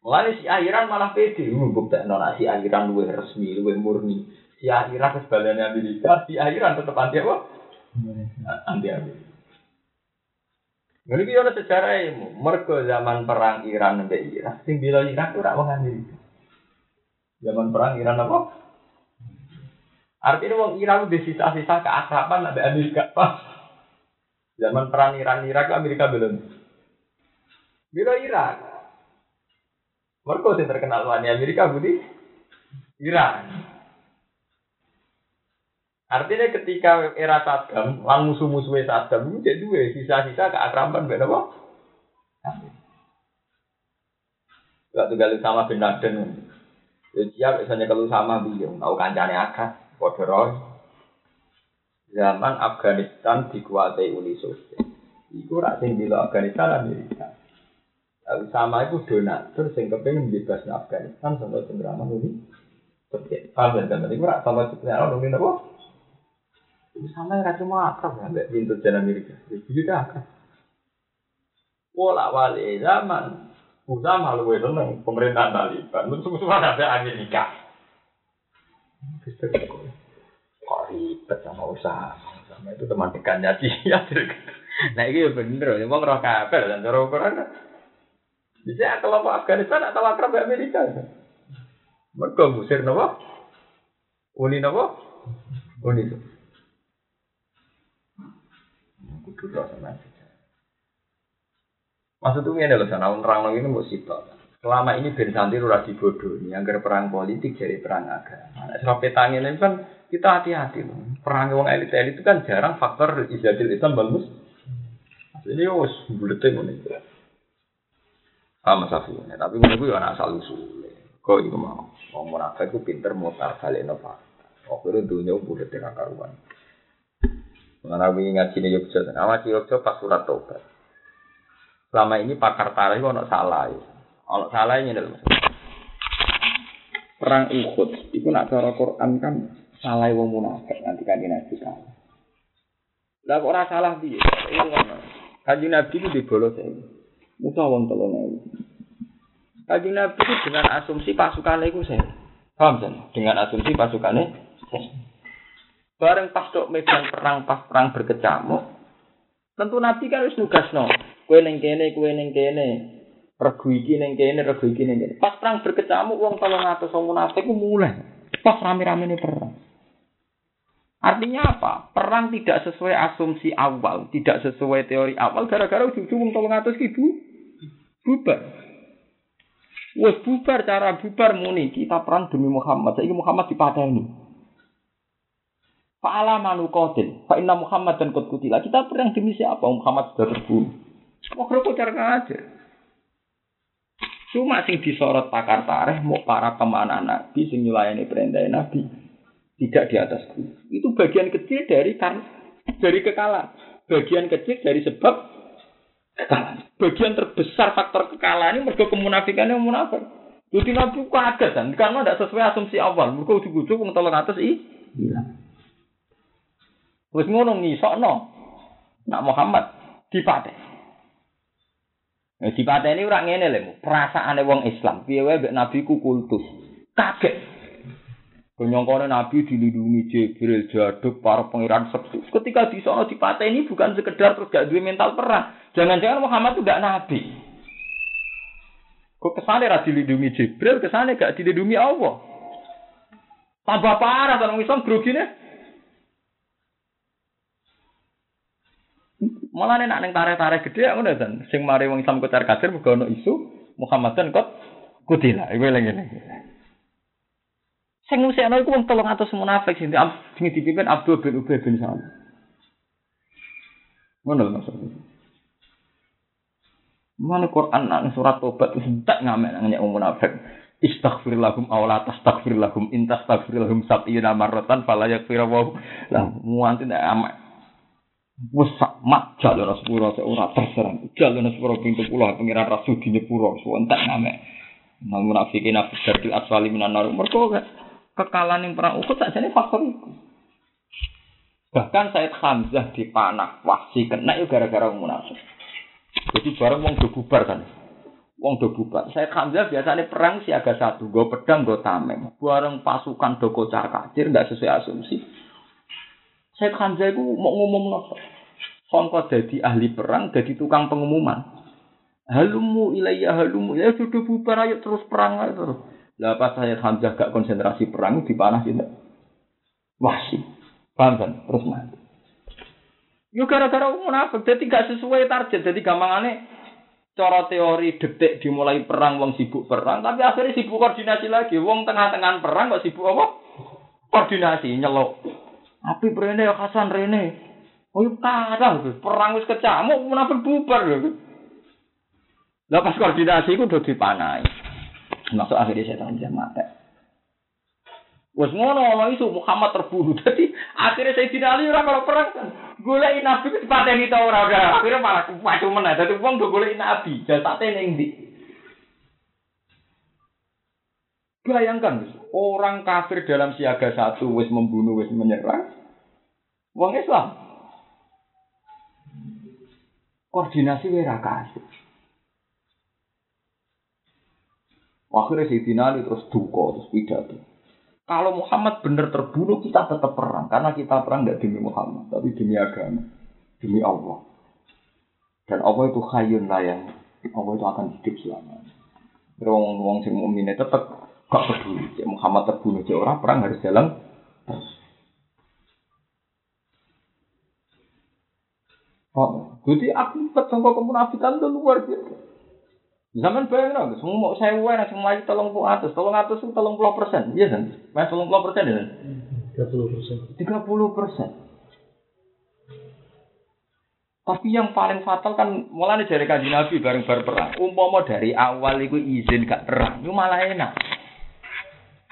Mulai si Iran malah pede, uh, bukti nona si Iran luwe resmi, luwe murni. Si Irak kesebalannya Amerika, si Iran tetap anti apa? Anti Amerika. Ini kita sejarah. Mergo zaman perang Iran sampai Irak, sing bila Irak itu rak wong Amerika. Zaman perang Iran apa? Artinya wong Iran udah sisa-sisa keakraban sampai Amerika. Pas zaman perang Iran Irak Amerika belum. Bila Irak. Mergo sing terkenal wani Amerika budi Iran. Artinya ketika era Saddam, lang musuh-musuhnya Saddam itu jadi dua sisa-sisa keakraban beda apa? Gak tinggal sama bin Laden. Ya siap misalnya kalau sama beliau, tahu kancane akad, kodoroy. Zaman Afghanistan dikuasai Uni Soviet. Iku rak sing bila Afghanistan Amerika. Lalu sama itu donatur sing kepengen bebas Afghanistan sampai penggeraman Uni Soviet. Paham kan? Iku rak sama sebenarnya orang apa? sama yang cuma akrab ya mbak pintu jalan Amerika itu dah akrab pola wali zaman Usama lu seneng pemerintahan Taliban. Musuh-musuh ada Amerika kok. Ribet sama usaha? Sama itu teman dekatnya dia. [LAUGHS] Nah ini ya bener. Ya mau ngerok kabel dan cara ukuran. Bisa kelompok Afghanistan atau akrab Amerika. Mereka musir nopo? Uni nopo? Uni. Itu kudu roh sama Maksud itu ini loh, sana orang ini mau sitok. Selama ini Ben Santi ora dibodoh ini, agar perang politik jadi perang agama. Nah, sebab petangin ini kan kita hati-hati. Perang wong elit elit itu kan jarang faktor izadil Islam bagus. Ini wos buletin ini. Sama safi tapi menurut gue anak asal usul. Kok itu mau? Mau munafik itu pinter mutar balik. Oh, itu dunia buletin akaruan. Mengenai ngaji nih Yogyakarta, nama Yogyakarta pas surat tobat. Selama ini pakar tarikh ono salah ya. Ono salah ini dalam Perang Uhud, itu nak cara Quran kan salah wong munafik nanti kan nabi kalah. Lah ora salah dia? Kaji Nabi itu dibolos ya. Musa wong tolong ewu. Kaji Nabi itu dengan asumsi pasukannya itu saya. Paham kan? Dengan asumsi pasukannya Bareng pas tok medan perang pas perang berkecamuk. Tentu Nabi kan wis nugasno. Kowe ning kene, kowe ning kene. Regu iki ning kene, regu iki ning kene. Pas perang berkecamuk wong 300 wong munafik ku mulai. Pas rame-rame ini perang. Artinya apa? Perang tidak sesuai asumsi awal, tidak sesuai teori awal gara-gara ujung-ujung wong 300 ibu bubar. Wes bubar cara bubar muni kita perang demi Muhammad. Saiki Muhammad dipateni. Fa'ala manu qatil. Fa inna Muhammad dan qad kutila. Kita perang demi siapa? Muhammad sudah terbunuh. Kok cara aja. Cuma sing disorot pakar tareh mau para pemanah Nabi sing nyulayani perintah Nabi tidak di atas. Itu bagian kecil dari kan dari kekalahan. Bagian kecil dari sebab kekalahan. Bagian terbesar faktor kekalahan ini mergo kemunafikannya munafik. Jadi Nabi kaget kan karena tidak sesuai asumsi awal. Mergo ujug-ujug wong 300 i hilang. Wis ngono ngisokno. Nak Muhammad dipateh. Nah, dipateh ini orang ngene lho, perasaane wong Islam. Piye wae Nabi ku kultus. Kaget. Kenyongkone Nabi dilindungi Jibril, Jaduk, para pangeran sukses. Ketika di sana dipateh ini bukan sekedar terus gak duwe mental perang. Jangan-jangan Muhammad itu gak Nabi. Kok kesane ra dilindungi Jibril, kesane gak dilindungi Allah. Tambah parah orang Islam grogine. Malah nek ning tarik-tarik gede aku dan sing mari wong Islam kocar kacir mergo ono isu Muhammadan kot kutila. Iku eling ngene. Sing ngusikno iku wong 300 munafik sing sing dipimpin Abdul bin Ubay bin Salul. Ngono maksudnya. Mana Quran nang surat tobat tidak ngamen nang nyek munafik. Istaghfir lahum aw la tastaghfir lahum in tastaghfir lahum sab'ina marratan fala yaghfir lah muanti ndak sak mak jalur sepuro ora terserang. Jalur sepuro pintu pulau pengiran rasul di nyepuro entek ngamek. Nang munafikin nafsu dari aswali minan nar. Mergo kekalahan yang perang Uhud sakjane faktor itu. Bahkan Said Hamzah dipanah wasi kena itu gara-gara munafik. Jadi bareng wong do bubar kan. Wong do bubar. Saya Hamzah biasanya perang siaga satu, gue pedang, gue tameng. Bareng pasukan do kocar kacir, nggak sesuai asumsi. Saya Hamzah itu mau ngomong nopo. Songko jadi ahli perang, jadi tukang pengumuman. Halumu ilayya halumu ya sudah bubar ayo terus perang ayo terus. Lah pas saya Hamzah gak konsentrasi perang dipanah sini. Wahsi. Paham kan? Terus mati. Yo gara-gara munafik, jadi gak sesuai target. Jadi gampangannya cara teori detik dimulai perang, wong sibuk perang, tapi akhirnya sibuk koordinasi lagi. Wong tengah-tengah perang kok sibuk apa? Koordinasi nyelok. Api rene ya Hasan rene. Oh yuk kalah perang wis kecamuk munafik bubar lho. Lah pas koordinasi iku udah dipanai. Masuk akhirnya dia mati. Wes ngono ono isu Muhammad terbunuh. [LAUGHS] Jadi akhirnya saya Ali ora kalau perang. Golek nabi wis pateni ta ora ora. Akhirnya malah wacu meneh. Dadi wong do golek nabi, jasate ning ndi. Bayangkan, orang kafir dalam siaga satu wis membunuh, wis menyerang. Wong Islam. Koordinasi wira kasih. Akhirnya Sayyidina Ali terus duka, terus pidato. Kalau Muhammad benar terbunuh, kita tetap perang. Karena kita perang tidak demi Muhammad, tapi demi agama. Demi Allah. Dan Allah itu khayun layang. Allah itu akan hidup selamanya. Wong wong sing mukmin tetap gak peduli. Cik Muhammad terbunuh, cik orang perang harus jalan Oh, jadi aku ketemu kemunafikan itu luar biasa. Zaman bayang dong, semua mau saya uang, semua itu tolong puluh atas, tolong atas itu tolong puluh persen, iya kan? Mas tolong puluh persen ya? Tiga puluh persen. Tiga puluh persen. Tapi yang paling fatal kan mulai dari kaji Nabi bareng bareng perang. Umpama dari awal itu izin gak perang, itu malah enak.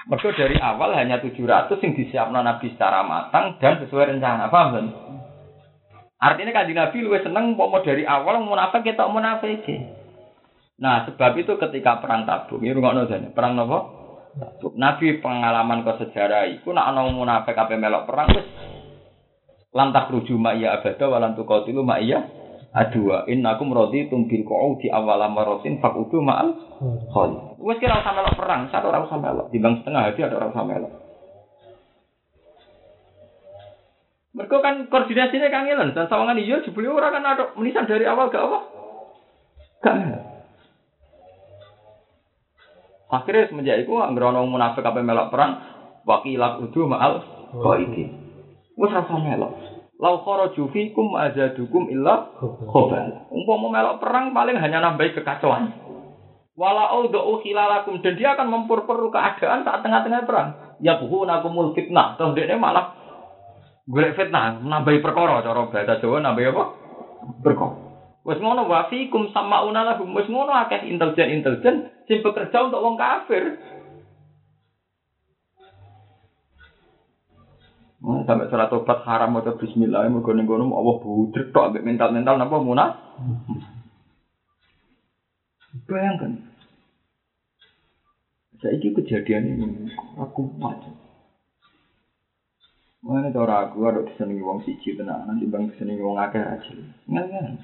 Mereka dari awal hanya 700 yang disiapkan Nabi secara matang dan sesuai rencana. Paham kan? Artinya kaji Nabi lebih seneng umpama dari awal munafik kita munafik. Nah, sebab itu ketika perang Tabuk, ini rungokno jane, perang? Tabuk. Nabi pengalaman ke sejarah iku nak ana munafik ape melok perang wis lantak ruju ma iya abada walan tuqatilu ma iya adua innakum raditum bil di awal amaratin faqudu ma'al khali. Wis kira usah melok perang, satu ora usah melok, timbang setengah hati ada ora usah melok. Mereka kan koordinasinya kangelan dan sawangan iya jebule ora kan ada menisan dari awal gak apa? Gak Akhirnya semenjak itu anggere ana munafik apa melok perang wakilat udu ma'al qaidi. Wes rasa melok. Lau kharaju fikum azadukum illa khobal. Umpama melok perang paling hanya nambah kekacauan. Wala audhu khilalakum dan dia akan memperkeruh keadaan saat tengah-tengah perang. Ya buhu nakumul fitnah. Toh dia malah golek fitnah, nambahi perkara cara bahasa Jawa nambahi apa? Perkara. Wes ngono wa fikum sama lahum. Wes ngono akeh intelijen-intelijen sing bekerja untuk wong kafir. Sampai surat tobat haram atau bismillah mergo ning kono Allah budrek tok ambek mental-mental napa munah. Bayangkan. Saiki kejadian ini aku macam. Mana cara aku ada disenengi wong siji tenan, nanti bang wong akeh aja. Ngal-ngal.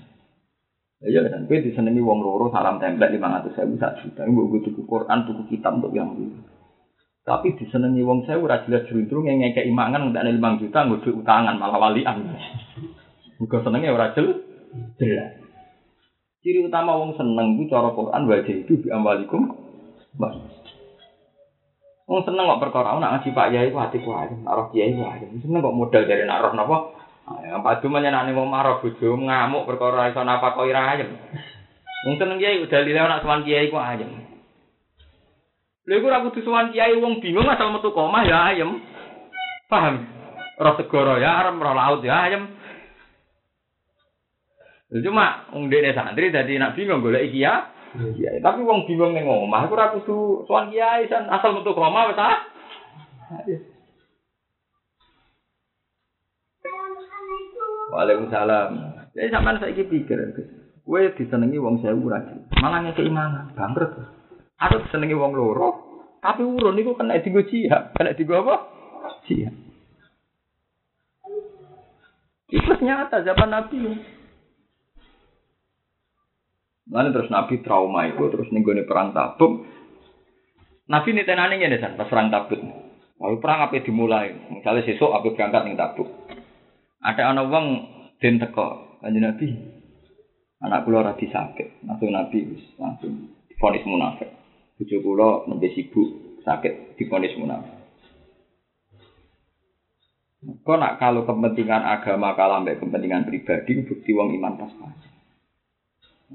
Ya kan, gue disenangi wong loro salam template lima ratus ribu satu juta. Gue tuku Quran, tuku kitab untuk yang dulu. Tapi disenangi wong saya udah jelas jeruntrung yang ngekei imangan udah lima juta, gue utangan malah walian. [LAUGHS] Gue senengnya ora jelas. Jelas. Ciri utama wong seneng itu cara Quran wajah itu bi ambalikum. Bas. Wong seneng kok perkara nak ngaji Pak Yai ku hati ku aja, nak Kiai ku aja. Seneng kok modal dari nak roh napa? Yang padu menyenani mau marah bojo ngamuk perkara iso napa kok ira ayem. Wong seneng kiai udah lile nak sowan kiai ku ayem. Lha iku ora kudu sowan kiai wong bingung asal metu komah ya ayem. Paham? Roh segoro ya arem roh laut ya ayem. Cuma wong dene santri dadi nak bingung golek kiai. Kiai, tapi wong bingung ning omah aku ora kudu sowan kiai san asal metu koma wis ah. Waalaikumsalam. Jadi sampean saiki pikir. Kowe disenengi wong sewu ra Malah ngekeki mangan, bangkrut. Aku disenengi wong loro, tapi urun niku kena digo jihad, kena digo apa? Jihad. Itu nyata zaman Nabi. Mana terus Nabi trauma itu terus nenggone perang tabuk. Nabi ini tenane ngene san pas perang tabuk. Lalu perang apa dimulai? Misalnya sesuk apa berangkat ning tabuk. Ada anak wong den teko kanjeng Nabi. Anak kula ora sakit, langsung Nabi langsung difonis munafik. Bojo kula nembe sibuk sakit difonis munafik. Kok nak kalau kepentingan agama kalah mbek kepentingan pribadi bukti wong iman pas-pas.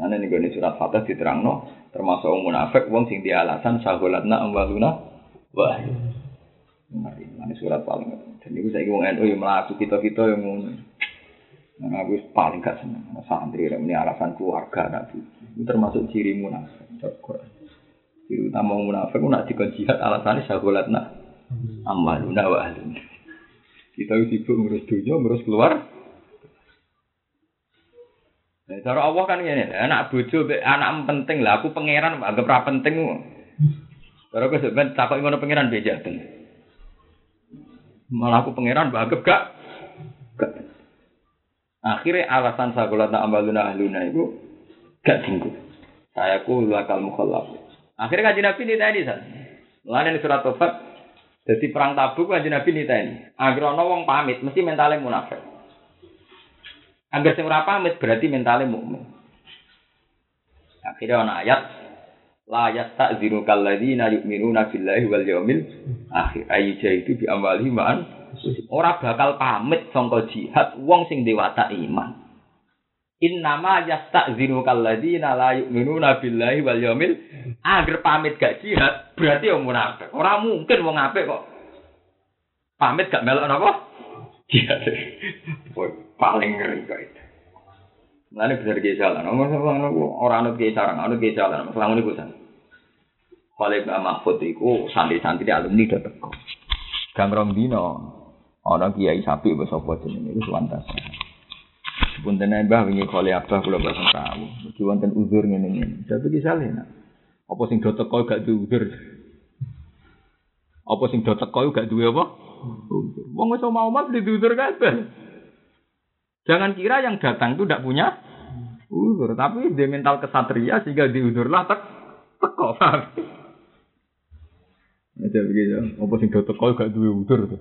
Nah ini gue surat Fatah diterangno termasuk wong munafik wong sing di alasan sagolatna amwaluna wah. Ini surat paling dan itu saya ngomong NU yang melaku kita kita yang ngomong. Nah, aku paling gak seneng santri ini alasan keluarga nabi. Itu termasuk ciri munafik. Ciri utama munafik nak dikon jihad alasannya sagolatna amaluna wa ahluna. Kita sibuk ngurus dunia, ngurus keluar. Nah, cara Allah kan gini, anak bojo, anak penting lah. Aku pangeran, agak berapa penting. Cara aku sebenarnya takut ngono pangeran beda Malah aku pangeran, agak gak. gak. Akhirnya alasan sagolatna ambaluna ahluna itu gak tinggu. Saya ku lakal mukhallaf. Akhirnya kaji Nabi ini tadi, Lain surat Tofat, jadi perang tabuk kan Nabi ini. Agar ono wong pamit mesti mentalnya munafik. Agar sing pamit berarti mentalnya mukmin. Akhirnya ono ayat la yasta'zinu kalladzina yu'minuna billahi wal yawmil akhir ayu itu bi amwali ma'an ora bakal pamit sangka jihad wong sing dewata iman. Innama yasta'zinu kalladzina la yu'minuna billahi wal yawmil agar pamit gak jihad berarti wong munafik. Ora mungkin wong apik kok pamit gak melok napa? Jihad. paling ngeri kok itu. Mulane bener ki salah. Nomor ora anut ki sarang, anut ki salah. Masalah ngene kuwi. Kale Mbak Mahfud iku santri-santri alumni do teko. Gamrong dino ana kiai sapi wis apa jenenge wis wantas. Punten mbah wingi kali abah kula boten tahu. Iki wonten uzur ngene ngene. Tapi ki saleh nak. Apa sing do teko gak duwe uzur? Apa sing do teko gak duwe apa? Wong wis mau mas di uzur kabeh. Jangan kira yang datang itu tidak punya uzur, tapi dia mental kesatria sehingga diuzurlah tek teko. Ada begitu. Apa sing do teko gak duwe uzur tuh.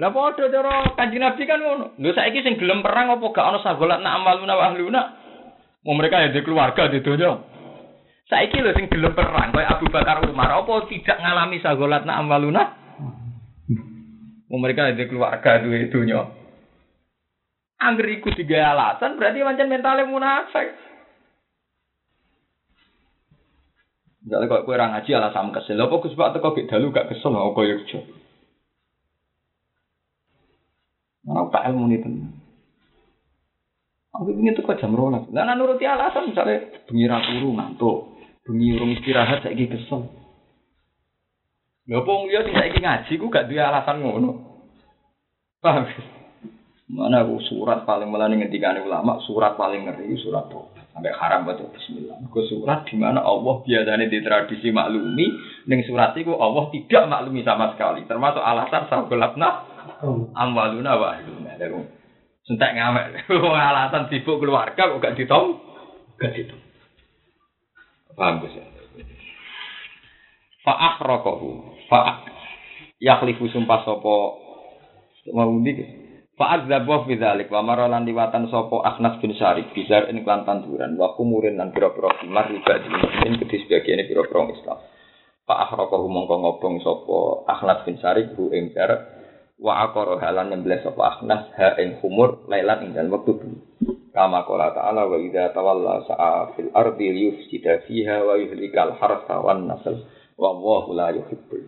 Lah padha cara Kanjeng Nabi kan ngono. Lho saiki sing gelem perang apa gak ana sagolat nak amaluna wa? Mau mereka ya di keluarga di donya. Saiki lho sing gelem perang kaya Abu Bakar Umar apa tidak ngalami sagolat nak amaluna? Mau mereka ya di keluarga di donya. Angger iku tiga alasan berarti pancen mentalnya munafik. Misalnya kalau kue orang ngaji alasan kesel, apa Gus Pak teko gak dalu gak kesel, apa kaya kerja. Mana tak ilmu ini tenan. Aku ingin tuh jam rolas. Lah nuruti alasan misalnya bengi ra turu ngantuk, bengi urung istirahat saiki kesel. Lha wong liya sing saiki ngaji ku gak duwe alasan ngono. Paham? Mana aku surat paling melani ngendikane ulama, surat paling ngeri surat tuh sampai haram baca bismillah. Ku surat di mana Allah biasanya di tradisi maklumi, ning surat itu Allah tidak maklumi sama sekali. Termasuk alasan sagolatna amwaluna wa ahluna. Lalu sentek ngamek. [LAUGHS] Wong alasan sibuk keluarga kok gak ditom? Gak ditom. Paham Gus ya? Fa akhraquhu. Fa yakhlifu sumpah sapa mau ndik. Fa adzaba fi dzalik wa maralan liwatan sapa Akhnas bin Syarif bizar ing klan tanduran wa kumurin lan pira-pira kimar riba dimin kedhi sebagian pira-pira Islam. Fa akhraquhu mongko ngobong sapa Akhnas bin Syarif bu ing wa aqara halan nyembelih sapa akhnas ha ing humur lailan ing dalem wektu kama qala ta'ala wa idza tawalla sa'a fil ardi yufsida fiha wa yuhlikal harsa wan nasl wa wallahu la yuhibbul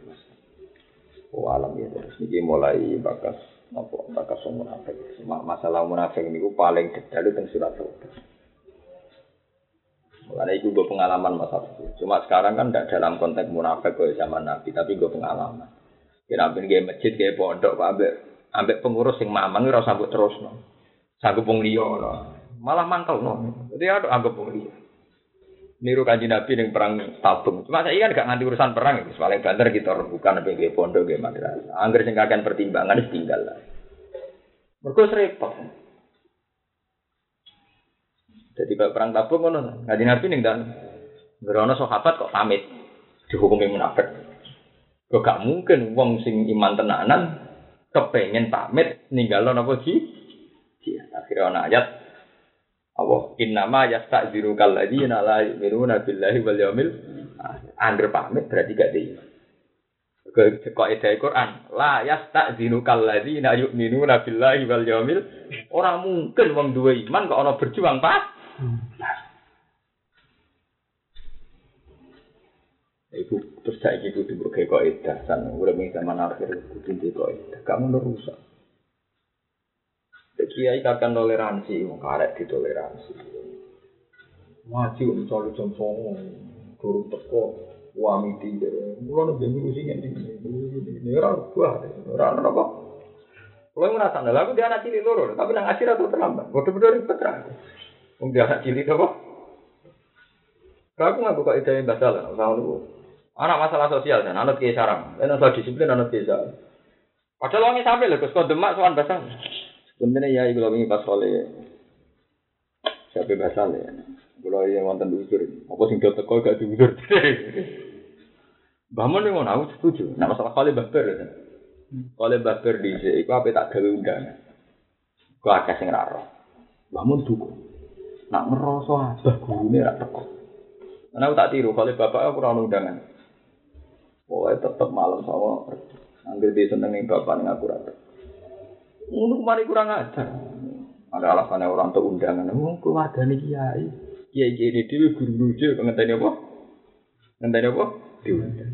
wa alam ya terus niki mulai bakas Apa bakas munafik. Ma- Masalah munafik niku paling detail teng surat Taubah. Mulane iku gue pengalaman masa itu. Cuma sekarang kan tidak dalam konteks munafik kayak zaman Nabi, tapi gue pengalaman. Kira ambek kayak masjid kayak pondok, ambek ambek pengurus yang mamang ora sanggup terus no. Sanggup wong liya no. Malah mangkel no. Jadi ada anggap wong liya. Niru kanji Nabi yang perang tabung. Cuma saya kan gak nganti urusan perang itu. Paling banter kita bukan sampai kayak pondok kayak madrasah. Angger sing kakean pertimbangan tinggal lah. Mergo repot. Jadi kalau perang tabung ngono, ngaji Nabi ning dan Gerono sahabat kok pamit dihukumi munafik. Kok gak mungkin wong sing iman tenanan kepengen pamit ninggalo napa ji? Iya, akhirnya ana ayat Allah innama yasta'dziru kalladzina la yu'minuna billahi wal yaumil akhir. Pamit berarti gak di. Kok ide Quran, la yasta'dziru kalladzina yu'minuna billahi wal yaumil ora mungkin wong duwe iman kok ana berjuang pas. Ibu terus saya ibu kudu mbok gawe kaidah san urip ing zaman akhir kudu duwe kaidah. Kamu rusak. Kiai kakak toleransi, wong karek ditoleransi. Maju jam songo, guru teko, wami tiga. Mulai nabi minggu sih ini, ini orang tua, orang apa? Kalau yang merasa nih, aku dia anak cilik loro, tapi nang akhir atau terlambat. Bodoh-bodoh ribet terang. Wong dia anak cilik apa? Aku nggak buka ide yang basal, sama lu. Anak masalah sosial dan anak kiai sarang, dan masalah disiplin anak kiai sarang. Padahal wongnya sampai lho, kau demak soal basal. Sebenarnya ya, ibu lagi pas oleh siapa basal ya. Kalau yang wonten diusur, apa sing do teko gak diusur. [LAUGHS] Bangun yang aku setuju. Nah masalah kali baper ya. Kali baper di sini, iku apa tak gawe undangan. Kau akeh sing raro. Bangun duku. Nak ngeroso abah gurune ra teko. Karena aku tak tiru, kalau bapak aku ono undangan. Pokoknya tetep malam sama Ambil dia seneng nih bapak nih aku rata. Kemarin kurang ajar. Ada alasannya orang untuk undangan. Oh, keluarga nih kiai. Kiai kiai ini dia guru guru dia. Ngenteni apa? Ngenteni apa? Diundang.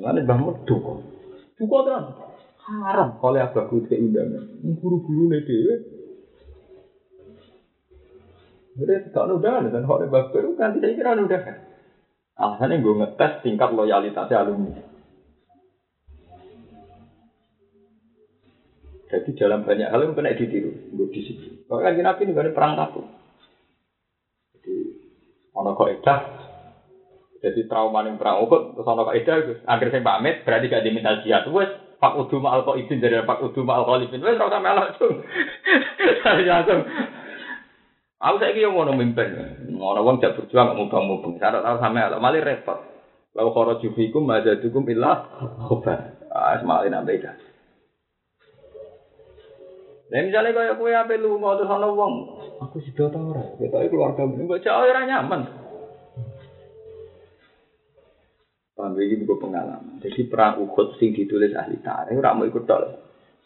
Mana bangun duko. Duko terus. Haram kalau abah ke undangan. Guru guru nih dia. Jadi tak ada undangan dan kalau bapak itu kan tidak kira ada undangan. Alasannya gue ngetes tingkat loyalitasnya alumni. Jadi dalam banyak hal yang kena ditiru, gue di situ. Kalau kan nabi ini gak perang takut. Jadi ono edah. Jadi trauma yang perang ukut, terus ono kok edah, akhir saya pamit, berarti gak diminta jihad. Wes, pak udu ma'al kok izin dari pak udu ma'al khalifin. Wes, rasa melak tuh. [LAUGHS] Saya langsung. Aku saya kira mau mimpin, mau wong jak berjuang mubang mubang. Syarat sama Allah, malah repot. Lalu kalau jufikum aja cukup ilah khobar. Ah, semalin ambeda. Nah misalnya kayak kue apa lu mau terus ana wong, aku sih tau ora, kita keluarga mbok cak ora nyaman. Paham iki buku pengalaman. Jadi perang Uhud sing ditulis ahli tarikh ora mau ikut dol.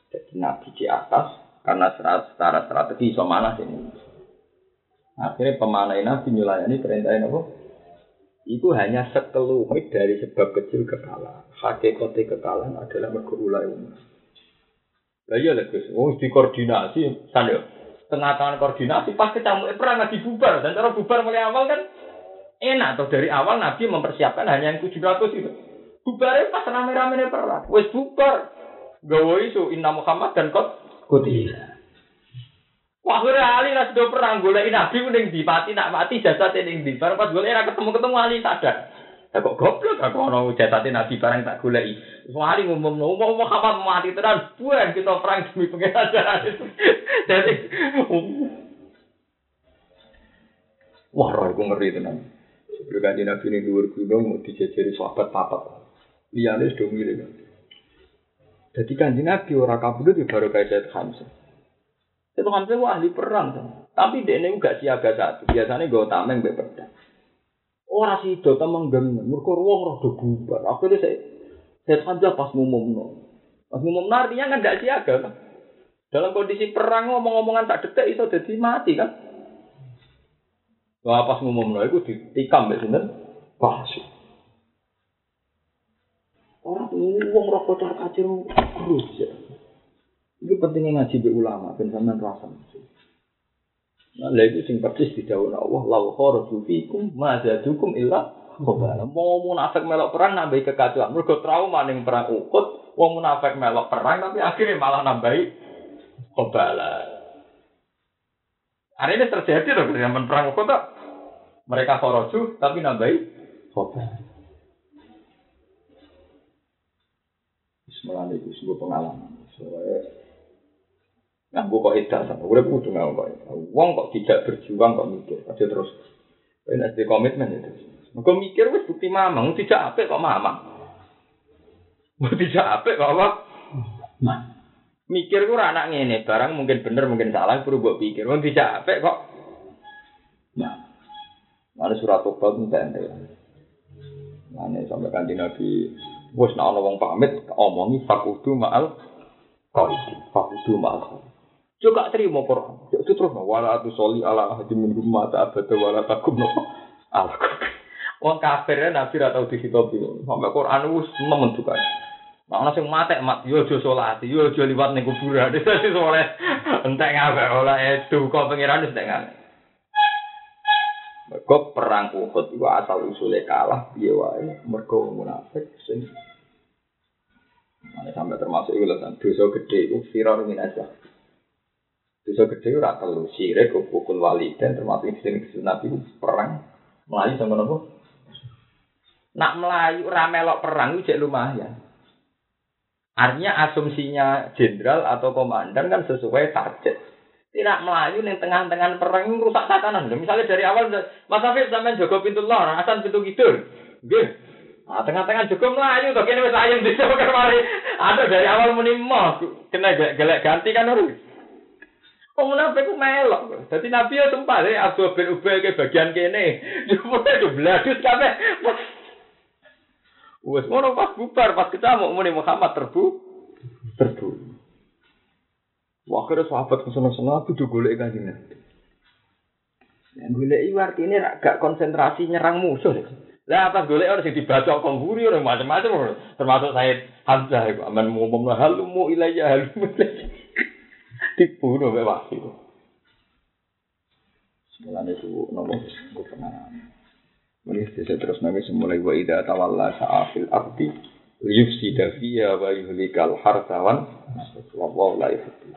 Jadi nabi di atas karena secara, strategi iso mana sini. Akhirnya pemanai nabi nyulayani perintahnya apa? Itu hanya sekelumit dari sebab kecil kekalahan. Hakikatnya kekalahan adalah mergo ulai umat. Lah iya lho Gus, wong dikoordinasi sanyo. Tengah tangan koordinasi pas kecamuk perang lagi bubar dan cara bubar mulai awal kan enak tuh dari awal Nabi mempersiapkan hanya yang 700 itu. Bubarnya pas rame-rame perang. Wes bubar. Gawe isu inna Muhammad dan kot kutila. Wah, akhirnya Ali lah sudah perang golek Nabi ning di mati nak mati jasad ning di. Barang pas golek ketemu-ketemu Ali sadar. Ya kok goblok aku ono jasad Nabi barang tak goleki. Wah, Ali ngomong ngomong Muhammad mati tenan, buan kita perang demi pengenalan. [LAUGHS] Jadi [LAUGHS] Wah, roh aku ngeri tenan. Sebelum kanji Nabi ini dhuwur gunung mau dijejeri sahabat papat. Liyane sudah milih. Jadi kanji Nabi ora kabudut ya baru kayak Hamzah. Itu Hamzah wah ahli perang. Tuh. Tapi dia ini gak siaga satu. Biasanya gue tameng be pedang. Orang sih do tameng geng. Mereka ruang roh bubar. Akhirnya saya saya Hamzah pas ngumum no. Pas ngumum artinya kan gak siaga kan. Dalam kondisi perang ngomong-ngomongan tak detek itu jadi mati kan. Wah pas ngumum no itu ditikam be sinten. Pasti. Orang uang roh kotor kacir terus ya. Itu pentingnya ngaji be ulama, ben sampean rasa. Nah, lha iku sing persis didhawuhna Allah, "Lau kharaju fikum ma zadukum illa khabala." Mau munafik melok perang nambahi kekacauan. Mergo trauma ning perang Uhud, wong munafik melok perang tapi akhirnya malah nambahi khabala. Hari ini terjadi loh di zaman perang Uhud? Mereka kharaju tapi nambahi khabala. Bismillah itu sebuah pengalaman. Nah, gue kok edan sama, gue kudu nggak kok. Uang kok tidak berjuang kok mikir, aja terus. Ini ada komitmen ya terus. Gue mikir wes bukti mama, gue tidak apa kok mama. Gue tidak apa kok apa. Nah, mikir gue anak ini, barang mungkin bener mungkin salah, perlu gue pikir. Gue tidak apa kok. Nah, mana surat tobat minta ente. Mana sampai kanti nabi, bos nak wong pamit, omongi fakudu maal kau fakudu maal kau. Juga terima Quran. Ya itu terus wala atu soli ala ahadi min rumah ta abada wala takum no ala Wong kafir nabi ra tau dihitopi. Sampai Quran wis nemen juga. Nah, ana sing mate mat yo aja salat, yo aja liwat ning kuburan. [LAUGHS] Dadi soleh. Entek ngapa ora itu kok pengiran wis entek ngene. Mergo perang Uhud iku asal usule kalah piye wae mergo munafik sing Mana sampai termasuk itu lah, dosa gede itu viral. Dosa gede ora telu sirik pukul wali dan termasuk sing Nabi perang melayu sama nopo. Nak melayu ora melok perang itu lumayan. Artinya asumsinya jenderal atau komandan kan sesuai target. Tidak melayu nih tengah-tengah perang rusak tatanan. Misalnya dari awal Mas Afif sampean jaga pintu lor, asan pintu kidul. Nggih. Nah, tengah-tengah juga melayu to kene wis ayem bisa kemari. Ada dari awal muni kena gelek ganti kan harus. Wong munafik ku melok. Dadi Nabi ya sempat ya Abu bin Ubay ke bagian kene. Jupute itu bladus kabeh. [LAUGHS] Wes ngono pas bubar pas ketemu muni Muhammad terbu terbu. Wah kira sahabat ke sana-sana aku juga golek kanjeng Nabi. Yang golek iki artine gak konsentrasi nyerang musuh. Lah pas golek orang sing dibaca kongguri orang macam-macam termasuk Said Hamzah iku aman ngomong halumu ilayya halumu dibunuh oleh wahyu. Mulane itu nopo pernah. Ini bisa terus nabi semulai wa ida tawalla sa'afil abdi yufsida fiya wa yuhlikal hartawan. Wallahu la yuhibbu